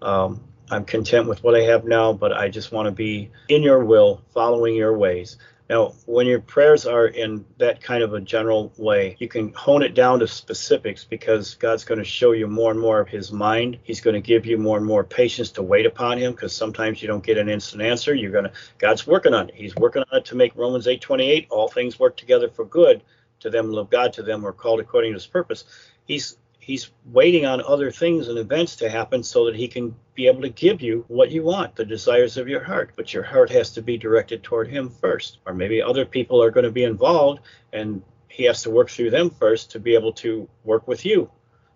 Um, i'm content with what i have now but i just want to be in your will following your ways now, when your prayers are in that kind of a general way, you can hone it down to specifics because God's going to show you more and more of His mind. He's going to give you more and more patience to wait upon Him because sometimes you don't get an instant answer. You're going to God's working on it. He's working on it to make Romans 8:28 all things work together for good to them love God, to them who are called according to His purpose. He's he's waiting on other things and events to happen so that he can be able to give you what you want, the desires of your heart. But your heart has to be directed toward him first. Or maybe other people are going to be involved and he has to work through them first to be able to work with you,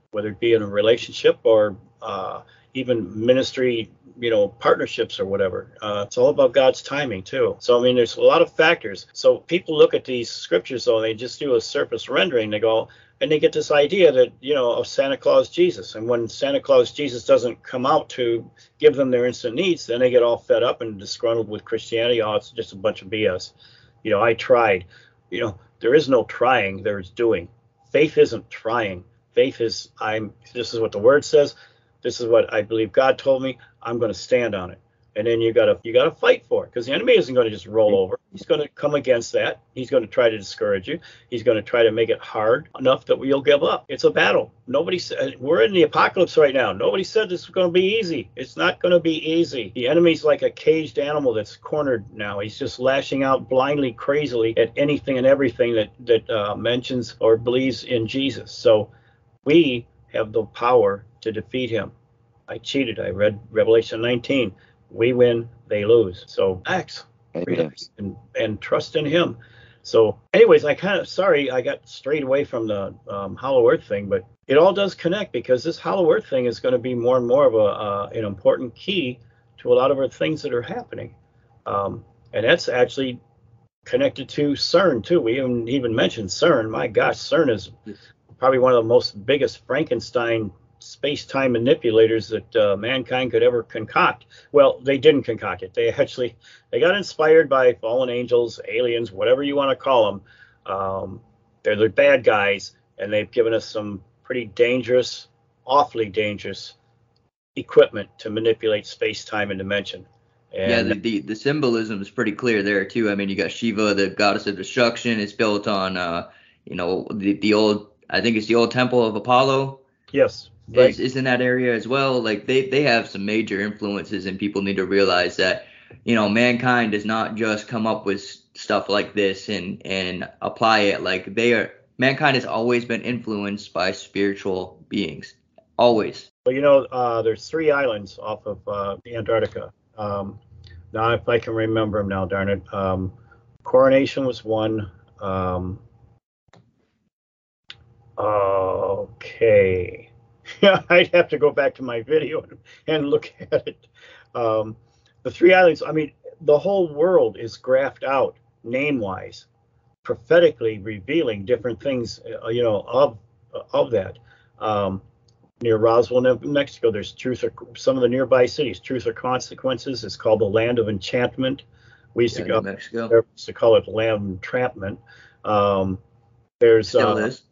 whether it be in a relationship or uh, even ministry, you know, partnerships or whatever. Uh, it's all about God's timing too. So I mean, there's a lot of factors. So people look at these scriptures though, and they just do a surface rendering. They go, and they get this idea that you know of Santa Claus Jesus, and when Santa Claus Jesus doesn't come out to give them their instant needs, then they get all fed up and disgruntled with Christianity. Oh, it's just a bunch of BS. You know, I tried. You know, there is no trying, there is doing. faith isn't trying. Faith is I'm. This is what the word says. This is what I believe God told me. I'm going to stand on it and then you gotta you gotta fight for it because the enemy isn't going to just roll over. He's going to come against that. He's going to try to discourage you. He's going to try to make it hard enough that you'll give up. It's a battle. Nobody said we're in the apocalypse right now. Nobody said this was going to be easy. It's not going to be easy. The enemy's like a caged animal that's cornered now. He's just lashing out blindly, crazily at anything and everything that that uh, mentions or believes in Jesus. So we have the power to defeat him. I cheated. I read Revelation 19 we win, they lose. So acts and, and trust in Him. So, anyways, I kind of sorry I got strayed away from the um, Hollow Earth thing, but it all does connect because this Hollow Earth thing is going to be more and more of a uh, an important key to a lot of our things that are happening, um, and that's actually connected to CERN too. We even even mentioned CERN. My gosh, CERN is probably one of the most biggest Frankenstein space-time manipulators that uh, mankind could ever concoct. Well, they didn't concoct it. They actually they got inspired by fallen angels, aliens, whatever you want to call them. Um, they're the bad guys, and they've given us some pretty dangerous, awfully dangerous equipment to manipulate space-time and dimension.
And yeah, the, the, the symbolism is pretty clear there too. I mean, you got Shiva, the goddess of destruction. It's built on, uh, you know, the the old. I think it's the old temple of Apollo.
Yes
right. is, is in that area as well. Like they they have some major influences, and people need to realize that you know mankind does not just come up with stuff like this and and apply it. Like they are mankind has always been influenced by spiritual beings, always.
Well, you know, uh, there's three islands off of uh, Antarctica. Um, now, if I can remember them now, darn it. Um, Coronation was one. Um, okay. Yeah, I'd have to go back to my video and look at it. Um, the three islands, I mean, the whole world is graphed out name wise, prophetically revealing different things, uh, you know, of of that. Um, near Roswell, New Mexico, there's truth or some of the nearby cities. Truth or consequences. It's called the land of enchantment. We used yeah, to go Mexico. used to call it land of entrapment. Um, there's
still uh, is.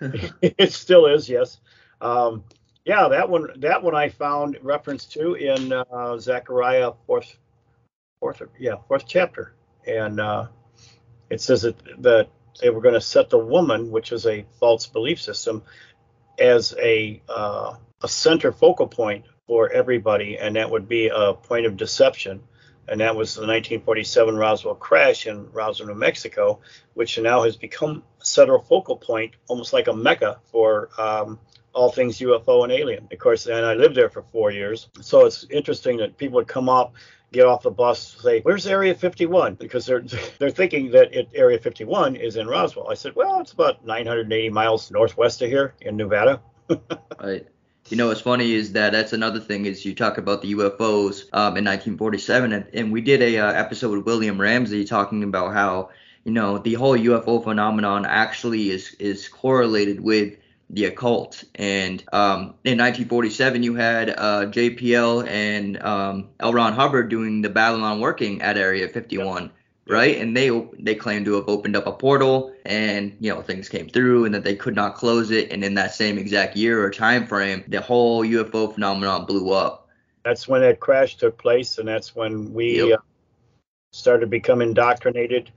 it still is, yes. Um, yeah, that one that one I found reference to in uh, Zechariah fourth fourth yeah fourth chapter, and uh, it says that that they were going to set the woman, which is a false belief system, as a uh, a center focal point for everybody, and that would be a point of deception. And that was the 1947 Roswell crash in Roswell, New Mexico, which now has become a central focal point, almost like a mecca for um, all things UFO and alien. Of course, and I lived there for four years. So it's interesting that people would come up, get off the bus, say, "Where's Area 51?" Because they're they're thinking that it, Area 51 is in Roswell. I said, "Well, it's about 980 miles northwest of here in Nevada."
right. You know what's funny is that that's another thing is you talk about the UFOs um, in 1947, and, and we did a uh, episode with William Ramsey talking about how you know the whole UFO phenomenon actually is is correlated with the occult. And um, in 1947, you had uh, JPL and um, L. Ron Hubbard doing the Babylon working at Area 51. Yep. Right, and they they claim to have opened up a portal, and you know things came through, and that they could not close it, and in that same exact year or time frame, the whole UFO phenomenon blew up.
That's when that crash took place, and that's when we yep. uh, started becoming indoctrinated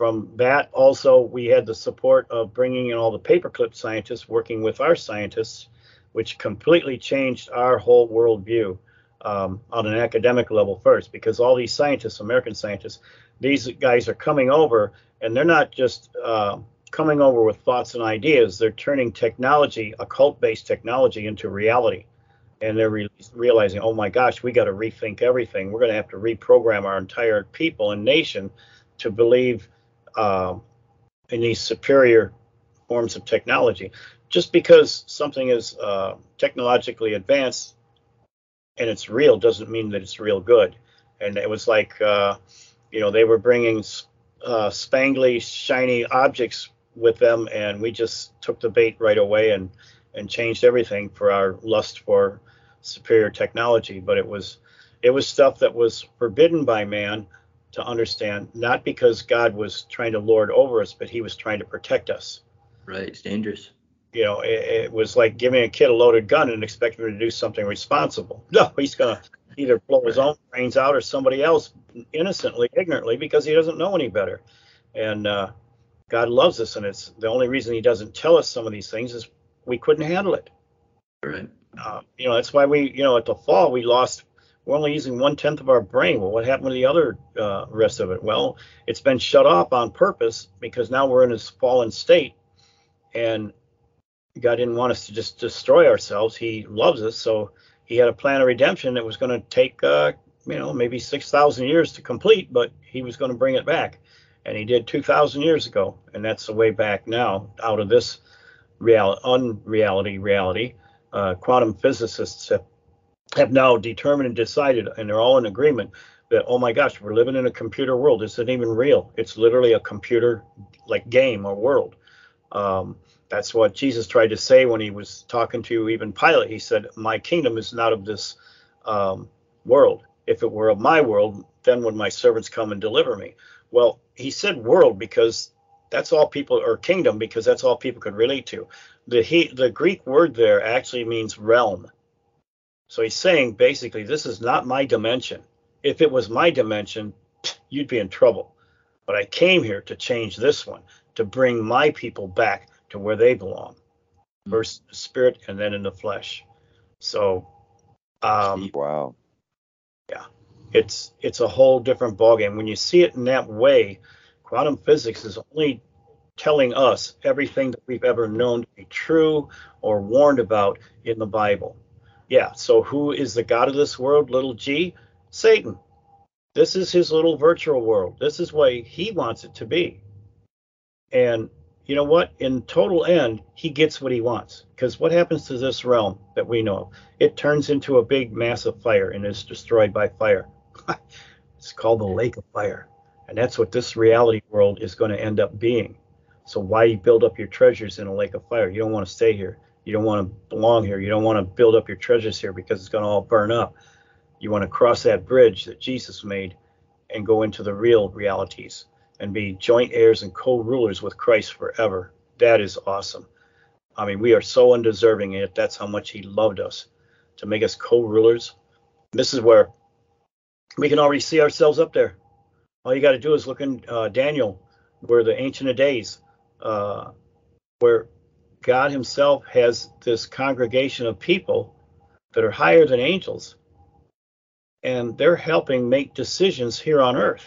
from that, also, we had the support of bringing in all the paperclip scientists working with our scientists, which completely changed our whole worldview um, on an academic level first, because all these scientists, American scientists, these guys are coming over and they're not just uh, coming over with thoughts and ideas, they're turning technology, occult based technology, into reality. And they're re- realizing, oh my gosh, we got to rethink everything. We're going to have to reprogram our entire people and nation to believe uh, in these superior forms of technology. Just because something is uh, technologically advanced and it's real doesn't mean that it's real good. And it was like, uh, you know, they were bringing uh, spangly, shiny objects with them, and we just took the bait right away and and changed everything for our lust for superior technology. But it was it was stuff that was forbidden by man to understand, not because God was trying to lord over us, but he was trying to protect us.
Right. It's dangerous.
You know, it, it was like giving a kid a loaded gun and expecting him to do something responsible. No, he's gonna either blow his own brains out or somebody else innocently, ignorantly, because he doesn't know any better. And uh, God loves us, and it's the only reason He doesn't tell us some of these things is we couldn't handle it.
Right.
Uh, you know, that's why we, you know, at the fall we lost. We're only using one tenth of our brain. Well, what happened to the other uh, rest of it? Well, it's been shut off on purpose because now we're in this fallen state, and God didn't want us to just destroy ourselves. He loves us, so He had a plan of redemption that was going to take, uh, you know, maybe six thousand years to complete, but He was going to bring it back, and He did two thousand years ago, and that's the way back now out of this real unreality reality uh, quantum physicists have, have now determined and decided, and they're all in agreement that oh my gosh, we're living in a computer world. This isn't even real. It's literally a computer like game or world. Um, that's what Jesus tried to say when he was talking to even Pilate. He said, "My kingdom is not of this um, world. If it were of my world, then would my servants come and deliver me." Well, he said world because that's all people or kingdom because that's all people could relate to the he, the Greek word there actually means realm. So he's saying basically this is not my dimension. If it was my dimension, you'd be in trouble. But I came here to change this one, to bring my people back to where they belong. Hmm. First the spirit and then in the flesh. So um
wow.
Yeah. It's it's a whole different ballgame. When you see it in that way, quantum physics is only telling us everything that we've ever known to be true or warned about in the Bible. Yeah, so who is the God of this world, little g? Satan. This is his little virtual world. This is what he wants it to be. And you know what? In total end, he gets what he wants. Because what happens to this realm that we know of? It turns into a big mass of fire and is destroyed by fire. it's called the lake of fire. And that's what this reality world is going to end up being. So why you build up your treasures in a lake of fire? You don't want to stay here. You don't want to belong here. You don't want to build up your treasures here because it's going to all burn up. You want to cross that bridge that Jesus made and go into the real realities and be joint heirs and co-rulers with Christ forever. That is awesome. I mean, we are so undeserving, and that's how much He loved us to make us co-rulers. This is where we can already see ourselves up there. All you got to do is look in uh, Daniel, where the Ancient of Days uh, where God Himself has this congregation of people that are higher than angels, and they're helping make decisions here on earth.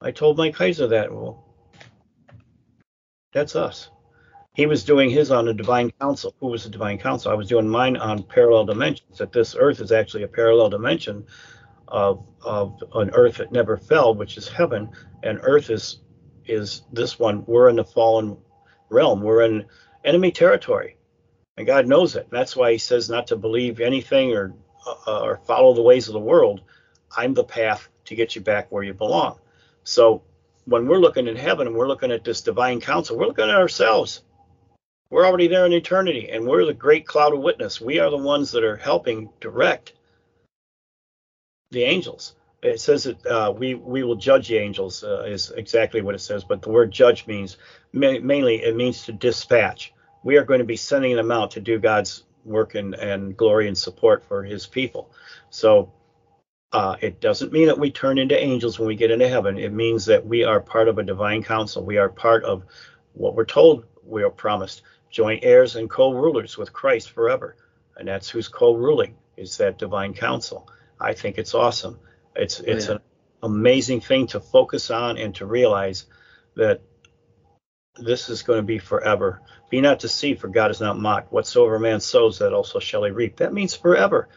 I told Mike Heiser that. Well, that's us. He was doing his on the divine council. Who was the divine council? I was doing mine on parallel dimensions. That this earth is actually a parallel dimension of of an earth that never fell, which is heaven, and earth is is this one. We're in the fallen realm. We're in enemy territory, and God knows it. That's why He says not to believe anything or uh, or follow the ways of the world. I'm the path to get you back where you belong. So when we're looking in heaven and we're looking at this divine council, we're looking at ourselves. We're already there in eternity, and we're the great cloud of witness. We are the ones that are helping direct the angels it says that uh, we we will judge the angels uh, is exactly what it says, but the word judge means ma- mainly it means to dispatch. We are going to be sending them out to do God's work and, and glory and support for His people. So uh, it doesn't mean that we turn into angels when we get into heaven. It means that we are part of a divine council. We are part of what we're told we are promised joint heirs and co-rulers with Christ forever, and that's who's co-ruling is that divine council. I think it's awesome. It's it's yeah. an amazing thing to focus on and to realize that this is going to be forever. Be not deceived, for God is not mocked. Whatsoever man sows, that also shall he reap. That means forever.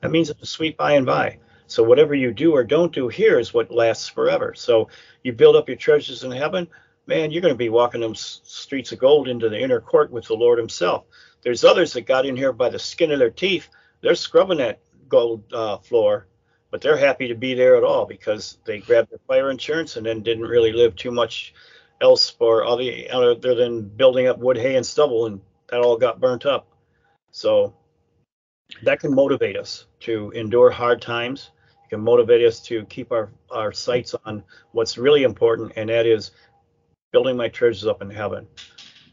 That means it's a sweet by and by. So whatever you do or don't do here is what lasts forever. So you build up your treasures in heaven, man, you're going to be walking them streets of gold into the inner court with the Lord Himself. There's others that got in here by the skin of their teeth. They're scrubbing that gold uh, floor but they're happy to be there at all because they grabbed their fire insurance and then didn't really live too much else for other other than building up wood, hay, and stubble, and that all got burnt up. So that can motivate us to endure hard times. It can motivate us to keep our our sights on what's really important, and that is building my treasures up in heaven.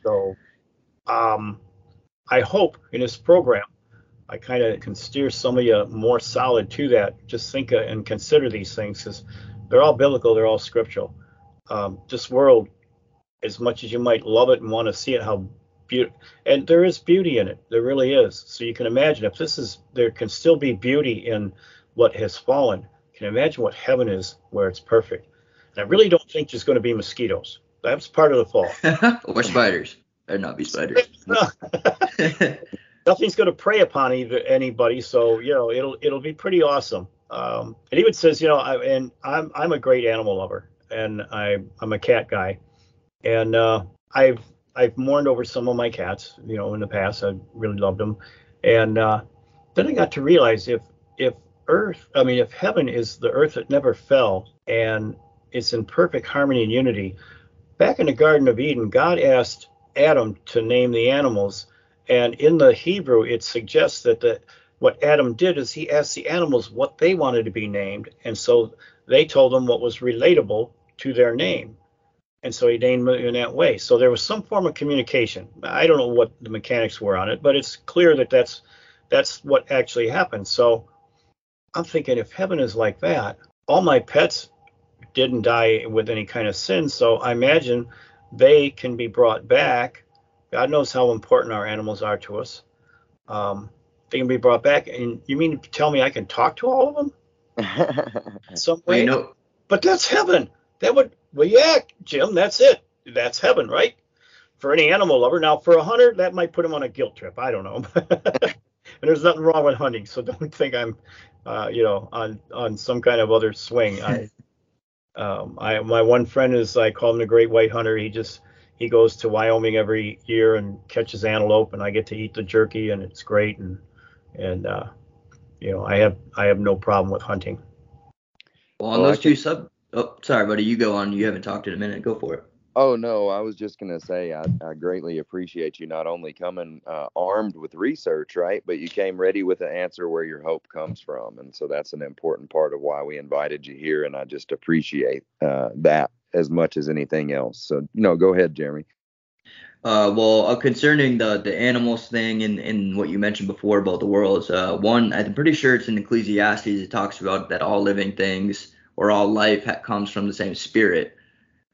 So um, I hope in this program, I kind of can steer some of you more solid to that. Just think uh, and consider these things because they're all biblical, they're all scriptural. Um, this world, as much as you might love it and want to see it, how beautiful, and there is beauty in it. There really is. So you can imagine if this is, there can still be beauty in what has fallen. You can imagine what heaven is where it's perfect. And I really don't think there's going to be mosquitoes. That's part of the fall.
or spiders. Better not be spiders.
Nothing's going to prey upon either, anybody, so you know it'll it'll be pretty awesome. Um, and even says, you know, I, and I'm I'm a great animal lover, and I I'm a cat guy, and uh, I've I've mourned over some of my cats, you know, in the past. I really loved them, and uh, then I got to realize if if Earth, I mean, if heaven is the Earth that never fell, and it's in perfect harmony and unity. Back in the Garden of Eden, God asked Adam to name the animals, and in the Hebrew, it suggests that the what Adam did is he asked the animals what they wanted to be named, and so they told him what was relatable to their name. And so he named them in that way. So there was some form of communication. I don't know what the mechanics were on it, but it's clear that that's that's what actually happened. So I'm thinking if heaven is like that, all my pets didn't die with any kind of sin, so I imagine they can be brought back. God knows how important our animals are to us. Um, they can be brought back. And you mean to tell me I can talk to all of them? Some way?
You know,
but that's heaven. That would, well, yeah, Jim, that's it. That's heaven, right? For any animal lover. Now, for a hunter, that might put him on a guilt trip. I don't know. and there's nothing wrong with hunting, so don't think I'm, uh, you know, on on some kind of other swing. I, um, I my one friend is I call him the Great White Hunter. He just he goes to Wyoming every year and catches antelope, and I get to eat the jerky, and it's great. And and uh, you know, I have I have no problem with hunting.
Well, on well, those two sub. Oh, sorry, buddy. You go on. You haven't talked in a minute. Go for it.
Oh no, I was just gonna say I, I greatly appreciate you not only coming uh, armed with research, right, but you came ready with an answer where your hope comes from, and so that's an important part of why we invited you here, and I just appreciate uh, that as much as anything else. So you know, go ahead, Jeremy.
Uh, well, uh, concerning the the animals thing and, and what you mentioned before about the worlds, uh, one I'm pretty sure it's in Ecclesiastes. It talks about that all living things or all life ha- comes from the same spirit,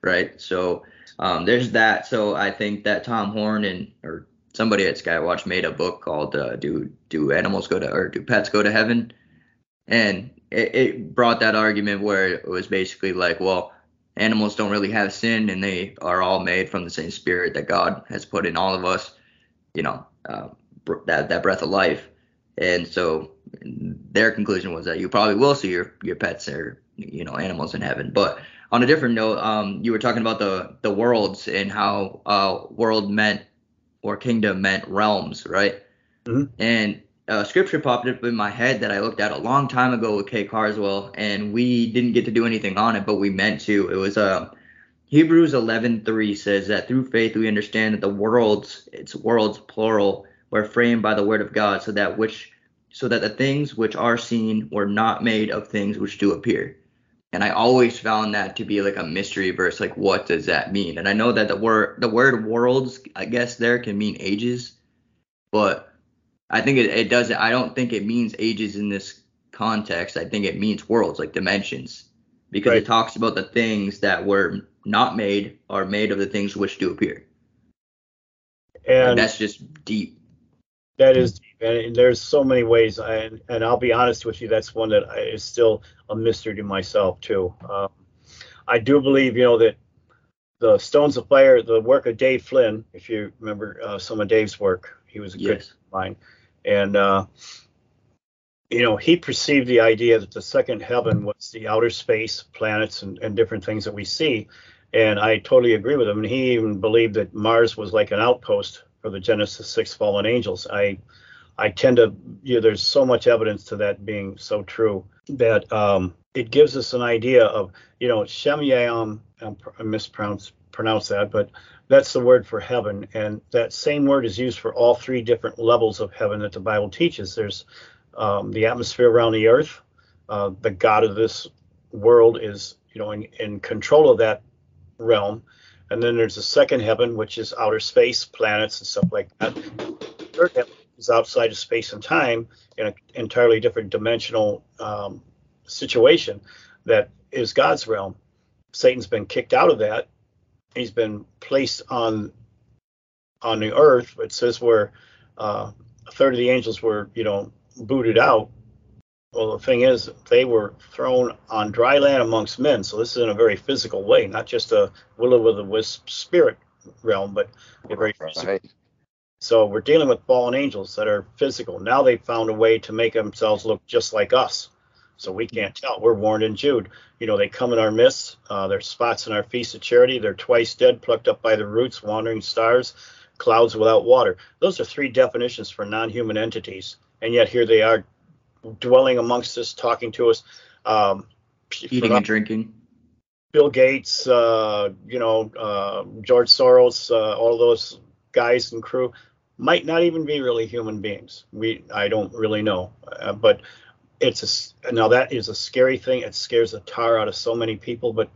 right? So um, there's that. So I think that Tom Horn and or somebody at Skywatch made a book called uh, "Do Do Animals Go to or Do Pets Go to Heaven?" And it, it brought that argument where it was basically like, well, animals don't really have sin and they are all made from the same spirit that God has put in all of us, you know, uh, that that breath of life. And so their conclusion was that you probably will see your your pets or you know animals in heaven. But on a different note, um, you were talking about the the worlds and how uh, world meant or kingdom meant realms, right? Mm-hmm. And uh, scripture popped up in my head that I looked at a long time ago with Kay Carswell, and we didn't get to do anything on it, but we meant to. It was uh, Hebrews 11:3 says that through faith we understand that the worlds, it's worlds plural, were framed by the word of God, so that which, so that the things which are seen were not made of things which do appear. And I always found that to be like a mystery verse. Like, what does that mean? And I know that the word the word worlds, I guess there can mean ages, but I think it, it doesn't. I don't think it means ages in this context. I think it means worlds, like dimensions, because right. it talks about the things that were not made are made of the things which do appear. And, and that's just deep.
That is deep, and there's so many ways. And and I'll be honest with you, that's one that is still a mystery to myself too. Um, I do believe, you know, that the Stones of Fire, the work of Dave Flynn, if you remember uh, some of Dave's work, he was a yes. good mine, and uh, you know, he perceived the idea that the second heaven was the outer space, planets, and, and different things that we see. And I totally agree with him. And he even believed that Mars was like an outpost for the Genesis six fallen angels. I I tend to you know, there's so much evidence to that being so true that um, it gives us an idea of you know Shem Yam I mispronounced pronounce that, but that's the word for heaven, and that same word is used for all three different levels of heaven that the Bible teaches. There's um, the atmosphere around the earth. Uh, the God of this world is you know in, in control of that realm And then there's a second heaven, which is outer space, planets and stuff like that. Third heaven is outside of space and time in an entirely different dimensional um, situation that is God's realm. Satan's been kicked out of that. He's been placed on on the earth. It says where uh, a third of the angels were, you know, booted out. Well, the thing is, they were thrown on dry land amongst men. So this is in a very physical way, not just a will o' the wisp spirit realm, but a very physical. So we're dealing with fallen angels that are physical. Now they've found a way to make themselves look just like us. So we can't tell. We're warned in Jude. You know, they come in our midst. Uh, they're spots in our feast of charity. They're twice dead, plucked up by the roots, wandering stars, clouds without water. Those are three definitions for non-human entities, and yet here they are, dwelling amongst us, talking to us, um,
eating and drinking.
Bill Gates, uh, you know, uh, George Soros, uh, all those guys and crew might not even be really human beings. We, I don't really know, uh, but it's a now that is a scary thing. It scares the tar out of so many people, but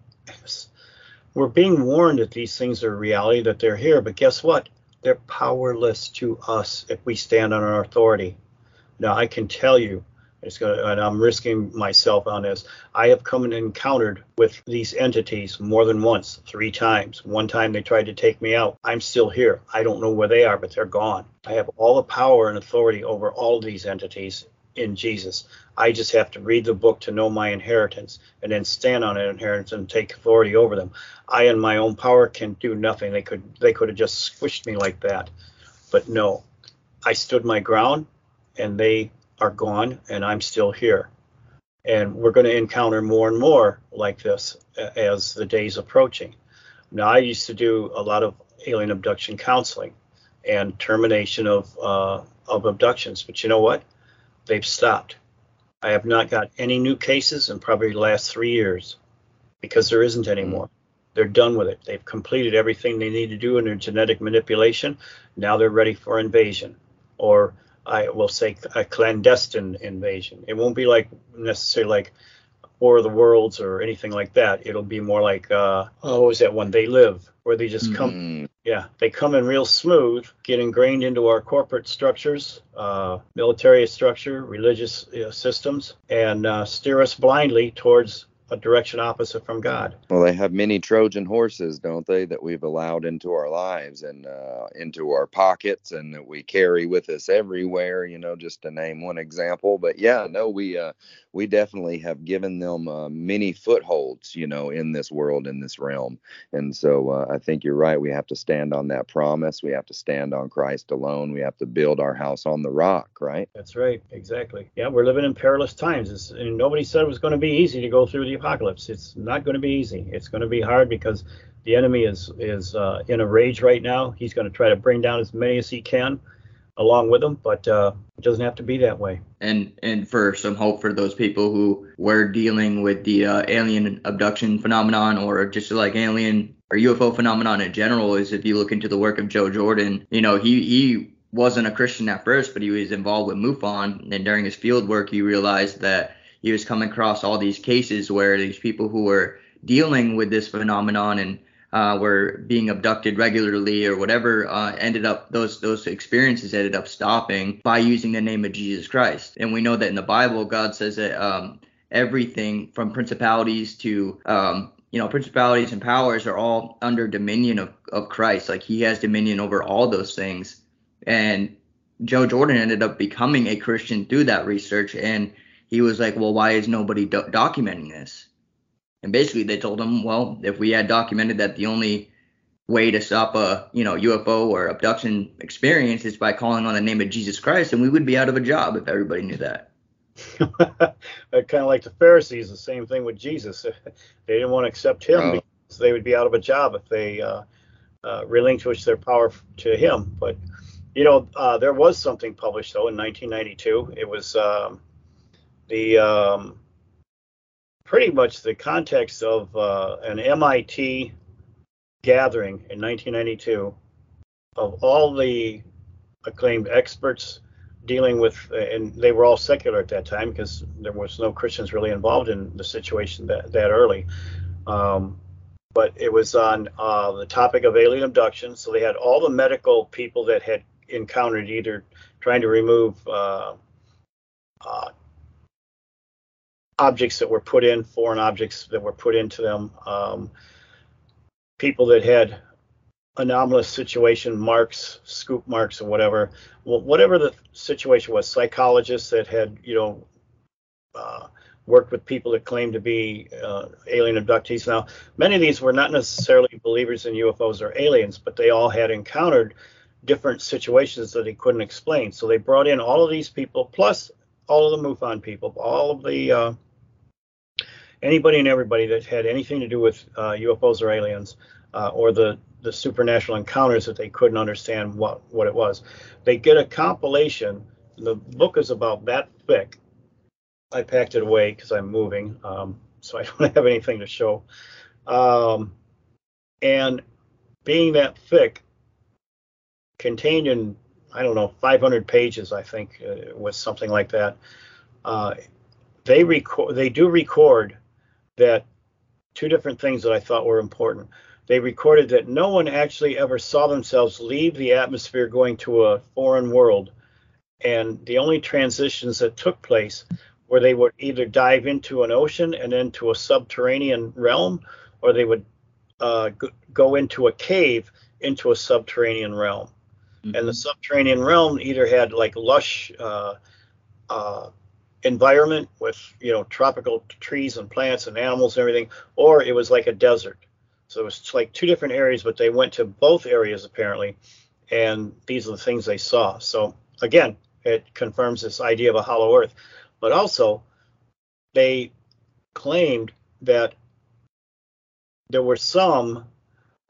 we're being warned that these things are reality, that they're here. But guess what? They're powerless to us if we stand on our authority. Now I can tell you, it's going and I'm risking myself on this. I have come and encountered with these entities more than once, three times. One time they tried to take me out. I'm still here. I don't know where they are, but they're gone. I have all the power and authority over all these entities in Jesus. I just have to read the book to know my inheritance and then stand on that inheritance and take authority over them. I in my own power can do nothing. They could they could have just squished me like that. But no. I stood my ground and they are gone and I'm still here. And we're going to encounter more and more like this as the days approaching. Now I used to do a lot of alien abduction counseling and termination of uh, of abductions, but you know what? They've stopped I have not got any new cases in probably the last three years because there isn't anymore. Mm. They're done with it. They've completed everything they need to do in their genetic manipulation. Now they're ready for invasion, or I will say a clandestine invasion. It won't be like necessarily like War of the Worlds or anything like that. It'll be more like uh, oh, was that one? They Live, where they just come. Mm. Yeah, they come in real smooth, get ingrained into our corporate structures, uh, military structure, religious uh, systems, and uh, steer us blindly towards a direction opposite from God.
Well, they have many Trojan horses, don't they, that we've allowed into our lives and uh, into our pockets and that we carry with us everywhere, you know, just to name one example. But yeah, no, we uh, we definitely have given them uh, many footholds, you know, in this world, in this realm. And so uh, I think you're right. We have to stand on that promise. We have to stand on Christ alone. We have to build our house on the rock, right?
That's right. Exactly. Yeah, we're living in perilous times. It's, and nobody said it was going to be easy to go through the apocalypse. It's not going to be easy. It's going to be hard because the enemy is is uh, in a rage right now. He's going to try to bring down as many as he can along with them, but uh, it doesn't have to be that way.
And and for some hope for those people who were dealing with the uh, alien abduction phenomenon or just like alien or UFO phenomenon in general is if you look into the work of Joe Jordan, you know, he he wasn't a Christian at first, but he was involved with MUFON, and during his field work, he realized that he was coming across all these cases where these people who were dealing with this phenomenon and uh, were being abducted regularly or whatever uh, ended up those those experiences ended up stopping by using the name of Jesus Christ. And we know that in the Bible, God says that um, everything from principalities to um, you know principalities and powers are all under dominion of, of Christ. Like He has dominion over all those things. And Joe Jordan ended up becoming a Christian through that research and he was like, well, why is nobody do- documenting this? And basically, they told him, well, if we had documented that the only way to stop a you know UFO or abduction experience is by calling on the name of Jesus Christ, and we would be out of a job if everybody knew that.
kind of like the Pharisees, the same thing with Jesus. They didn't want to accept him oh. because they would be out of a job if they uh, uh, relinquished their power to him. But you know, uh, there was something published though in 1992. It was um, the um, pretty much the context of uh, an MIT gathering in 1992 of all the acclaimed experts dealing with, and they were all secular at that time because there was no Christians really involved in the situation that, that early. Um, but it was on uh, the topic of alien abduction. So they had all the medical people that had encountered either trying to remove uh, uh, objects that were put in, foreign objects that were put into them, um, people that had anomalous situation marks, scoop marks, or whatever. Well, whatever the situation was, psychologists that had, you know, uh, worked with people that claimed to be uh, alien abductees. Now, many of these were not necessarily believers in UFOs or aliens, but they all had encountered different situations that they couldn't explain. So they brought in all of these people, plus all of the MUFON people, all of the uh, anybody and everybody that had anything to do with uh, UFOs or aliens, uh, or the the supernatural encounters that they couldn't understand what what it was. They get a compilation. The book is about that thick. I packed it away because I'm moving, um, so I don't have anything to show. Um, and being that thick, contained in I don't know 500 pages, I think uh, was something like that. Uh, they record, they do record that two different things that I thought were important. They recorded that no one actually ever saw themselves leave the atmosphere going to a foreign world, and the only transitions that took place where they would either dive into an ocean and into a subterranean realm, or they would uh, go into a cave into a subterranean realm. Mm-hmm. And the subterranean realm either had like lush uh, uh, environment with you know tropical trees and plants and animals and everything, or it was like a desert. So it was like two different areas, but they went to both areas apparently, and these are the things they saw. So again, it confirms this idea of a hollow earth, but also they claimed that there were some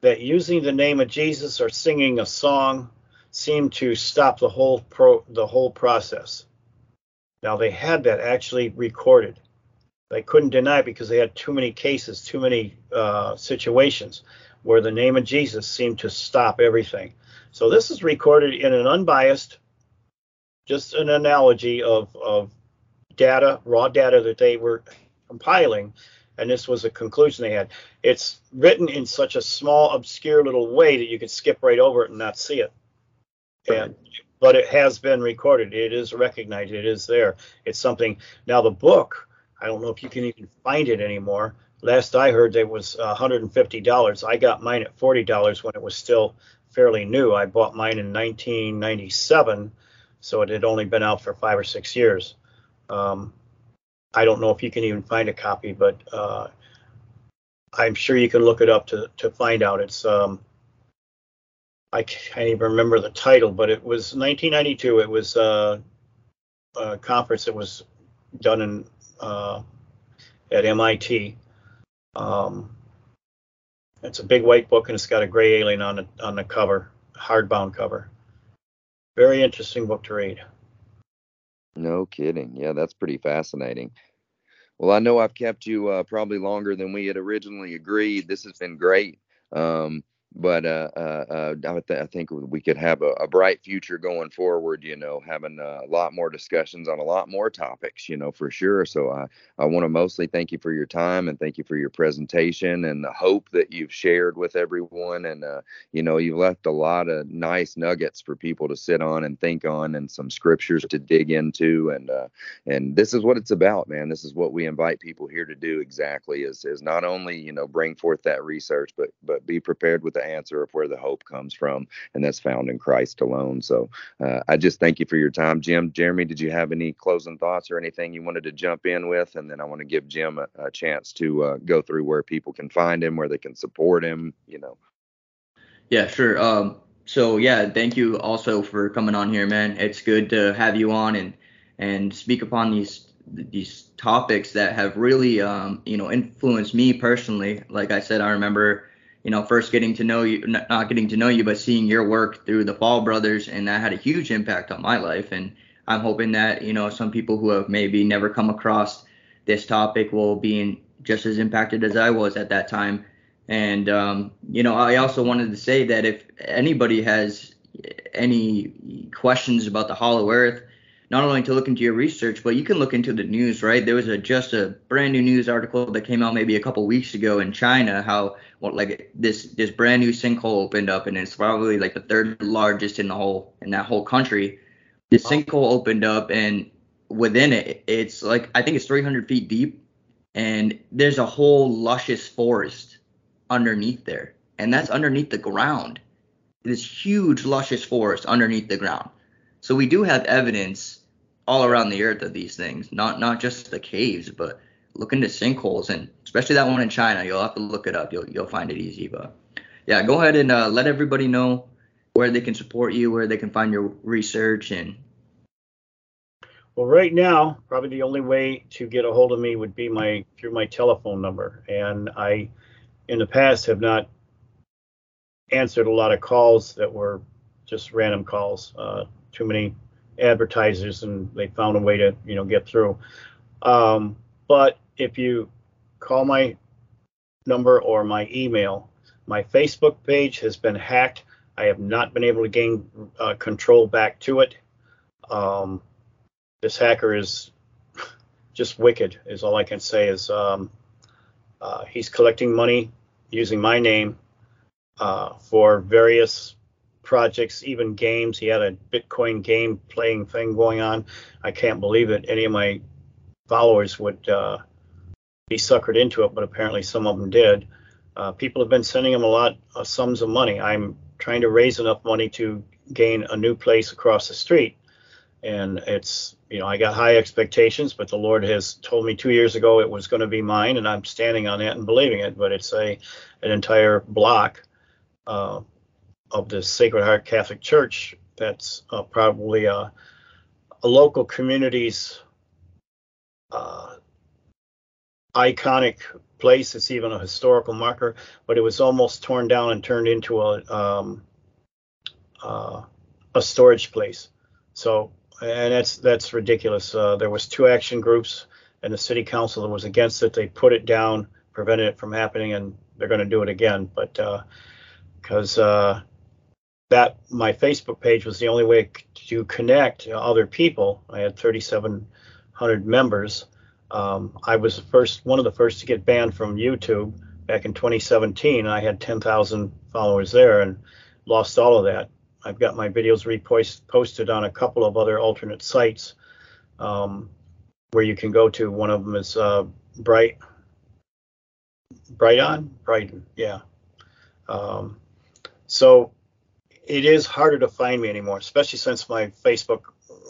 that using the name of Jesus or singing a song seemed to stop the whole pro the whole process. Now they had that actually recorded. They couldn't deny it because they had too many cases, too many uh, situations where the name of Jesus seemed to stop everything. So this is recorded in an unbiased, just an analogy of, of data, raw data that they were compiling, and this was a conclusion they had. It's written in such a small, obscure little way that you could skip right over it and not see it. And but it has been recorded. It is recognized. It is there. It's something. Now the book, I don't know if you can even find it anymore. Last I heard, it was $150. I got mine at $40 when it was still fairly new. I bought mine in 1997, so it had only been out for five or six years. Um, I don't know if you can even find a copy, but uh, I'm sure you can look it up to to find out. It's um, I can't even remember the title, but it was 1992. It was uh, a conference that was done in uh, at MIT. Um, it's a big white book and it's got a gray alien on the on the cover, hardbound cover. Very interesting book to read.
No kidding. Yeah, that's pretty fascinating. Well, I know I've kept you uh, probably longer than we had originally agreed. This has been great. Um, but uh, uh, uh, I, th- I, think we could have a, a, bright future going forward. You know, having a lot more discussions on a lot more topics. You know, for sure. So I I want to mostly thank you for your time and thank you for your presentation and the hope that you've shared with everyone. And uh, you know, you've left a lot of nice nuggets for people to sit on and think on, and some scriptures to dig into. And uh, and this is what it's about, man. This is what we invite people here to do. Exactly is is not only you know bring forth that research, but but be prepared with the answer of where the hope comes from, and that's found in Christ alone. So uh, I just thank you for your time, Jim. Jeremy, did you have any closing thoughts or anything you wanted to jump in with? And then I want to give Jim a, a chance to uh, go through where people can find him, where they can support him, you know.
Yeah, sure. Um, so yeah, thank you also for coming on here, man. It's good to have you on and and speak upon these these topics that have really um, you know influenced me personally. Like I said, I remember you know, first getting to know you, not getting to know you, but seeing your work through the Fall Brothers, and that had a huge impact on my life. And I'm hoping that you know some people who have maybe never come across this topic will be in, just as impacted as I was at that time. And um, you know, I also wanted to say that if anybody has any questions about the Hollow Earth, not only to look into your research, but you can look into the news, right? There was a just a brand new news article that came out maybe a couple weeks ago in China, how what like this this brand new sinkhole opened up, and it's probably like the third largest in the whole in that whole country. This sinkhole opened up, and within it, it's like I think it's 300 feet deep, and there's a whole luscious forest underneath there, and that's underneath the ground. This huge luscious forest underneath the ground. So we do have evidence all around the earth of these things, not not just the caves, but look into sinkholes and especially that one in China. You'll have to look it up. You'll you'll find it easy. But yeah, go ahead and uh, let everybody know where they can support you, where they can find your research and.
Well, right now, probably the only way to get a hold of me would be my through my telephone number, and I, in the past, have not answered a lot of calls that were just random calls. Uh, too many advertisers and they found a way to you know get through. Um, but if you call my number or my email, my Facebook page has been hacked. I have not been able to gain uh, control back to it. Um, this hacker is just wicked, is all I can say. Is um, uh, he's collecting money using my name uh, for various projects, even games. He had a Bitcoin game playing thing going on. I can't believe that any of my followers would uh, be suckered into it, but apparently some of them did. Uh, people have been sending him a lot of sums of money. I'm trying to raise enough money to gain a new place across the street. And it's, you know, I got high expectations, but the Lord has told me two years ago it was going to be mine, and I'm standing on that and believing it. But it's a an entire block uh, of the Sacred Heart Catholic Church. That's uh, probably a, a, local community's uh, iconic place. It's even a historical marker, but it was almost torn down and turned into a um, uh, a storage place. So, and that's that's ridiculous. Uh, there was two action groups, and the city council that was against it. They put it down, prevented it from happening, and they're going to do it again. But because uh, that my Facebook page was the only way to connect other people. I had 3,700 members. Um, I was the first, one of the first to get banned from YouTube back in 2017. I had 10,000 followers there and lost all of that. I've got my videos reposted on a couple of other alternate sites um, where you can go to. One of them is uh, Bright, Brighteon, Brighton, yeah. Um, so it is harder to find me anymore, especially since my Facebook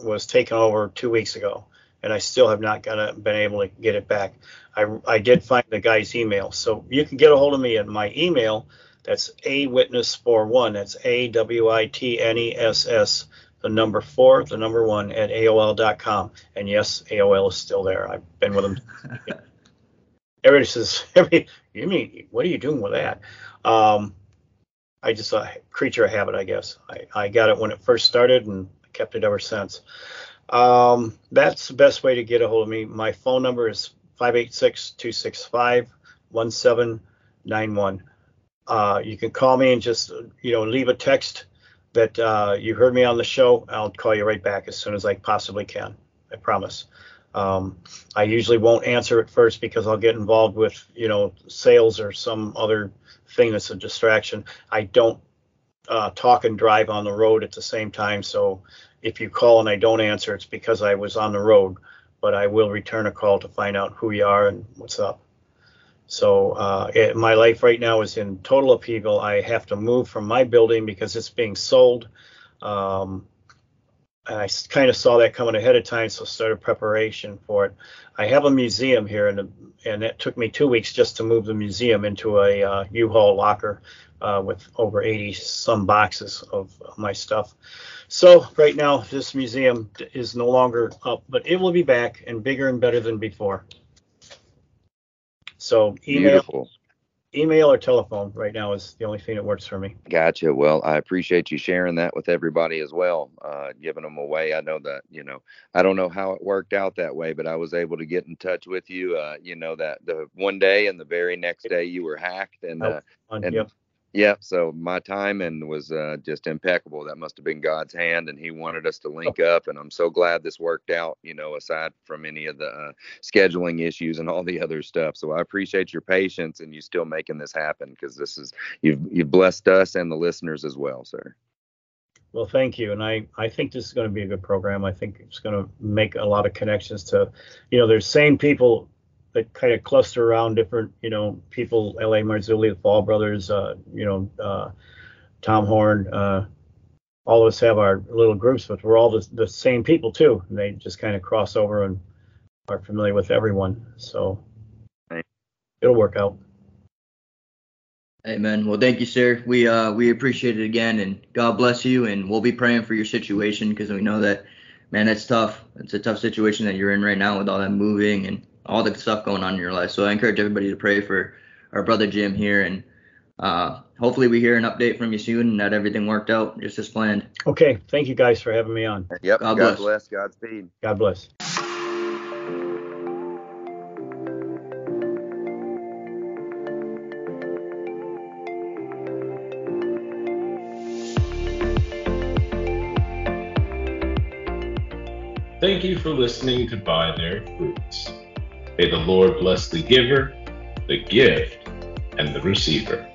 was taken over two weeks ago, and I still have not got been able to get it back. I, I did find the guy's email, so you can get a hold of me at my email. That's a witness for one. That's a w i t n e s s the number four, the number one at AOL.com. And yes, AOL is still there. I've been with them. Everybody says, "You mean what are you doing with that?" Um, I just a creature of habit, I guess. I, I got it when it first started and kept it ever since. Um, that's the best way to get a hold of me. My phone number is 586-265-1791. Uh, you can call me and just you know leave a text that uh, you heard me on the show. I'll call you right back as soon as I possibly can. I promise. Um, I usually won't answer at first because I'll get involved with you know sales or some other thing that's a distraction. I don't uh, talk and drive on the road at the same time. So if you call and I don't answer, it's because I was on the road. But I will return a call to find out who you are and what's up. So uh, it, my life right now is in total upheaval. I have to move from my building because it's being sold. Um, and I kind of saw that coming ahead of time, so started preparation for it. I have a museum here, and and it took me two weeks just to move the museum into a uh, U-Haul locker uh, with over 80 some boxes of my stuff. So right now, this museum is no longer up, but it will be back and bigger and better than before. So email, Beautiful email or telephone right now is the only thing that works for me.
Gotcha. Well, I appreciate you sharing that with everybody as well, uh, giving them away. I know that, you know, I don't know how it worked out that way, but I was able to get in touch with you, uh, you know, that the one day and the very next day you were hacked and, uh, and, yep. Yeah, so my timing was uh, just impeccable. That must have been God's hand, and He wanted us to link up. And I'm so glad this worked out. You know, aside from any of the uh, scheduling issues and all the other stuff. So I appreciate your patience and you still making this happen because this is you've you've blessed us and the listeners as well, sir.
Well, thank you, and I I think this is going to be a good program. I think it's going to make a lot of connections to, you know, there's same people that kind of cluster around different, you know, people, L.A. Marzulli, the Fall Brothers, uh, you know, uh, Tom Horn. Uh, all of us have our little groups, but we're all the, the same people too. And they just kind of cross over and are familiar with everyone. So it'll work out.
Amen. Well, thank you, sir. We uh we appreciate it again, and God bless you. And we'll be praying for your situation because we know that, man, it's tough. It's a tough situation that you're in right now with all that moving and all the stuff going on in your life. So I encourage everybody to pray for our brother Jim here, and uh, hopefully we hear an update from you soon and that everything worked out just as planned.
Okay, thank you guys for having me on.
Yep. God, bless. God bless. bless. Godspeed.
God bless.
Thank you for listening to By Their Fruits. May the Lord bless the giver, the gift, and the receiver.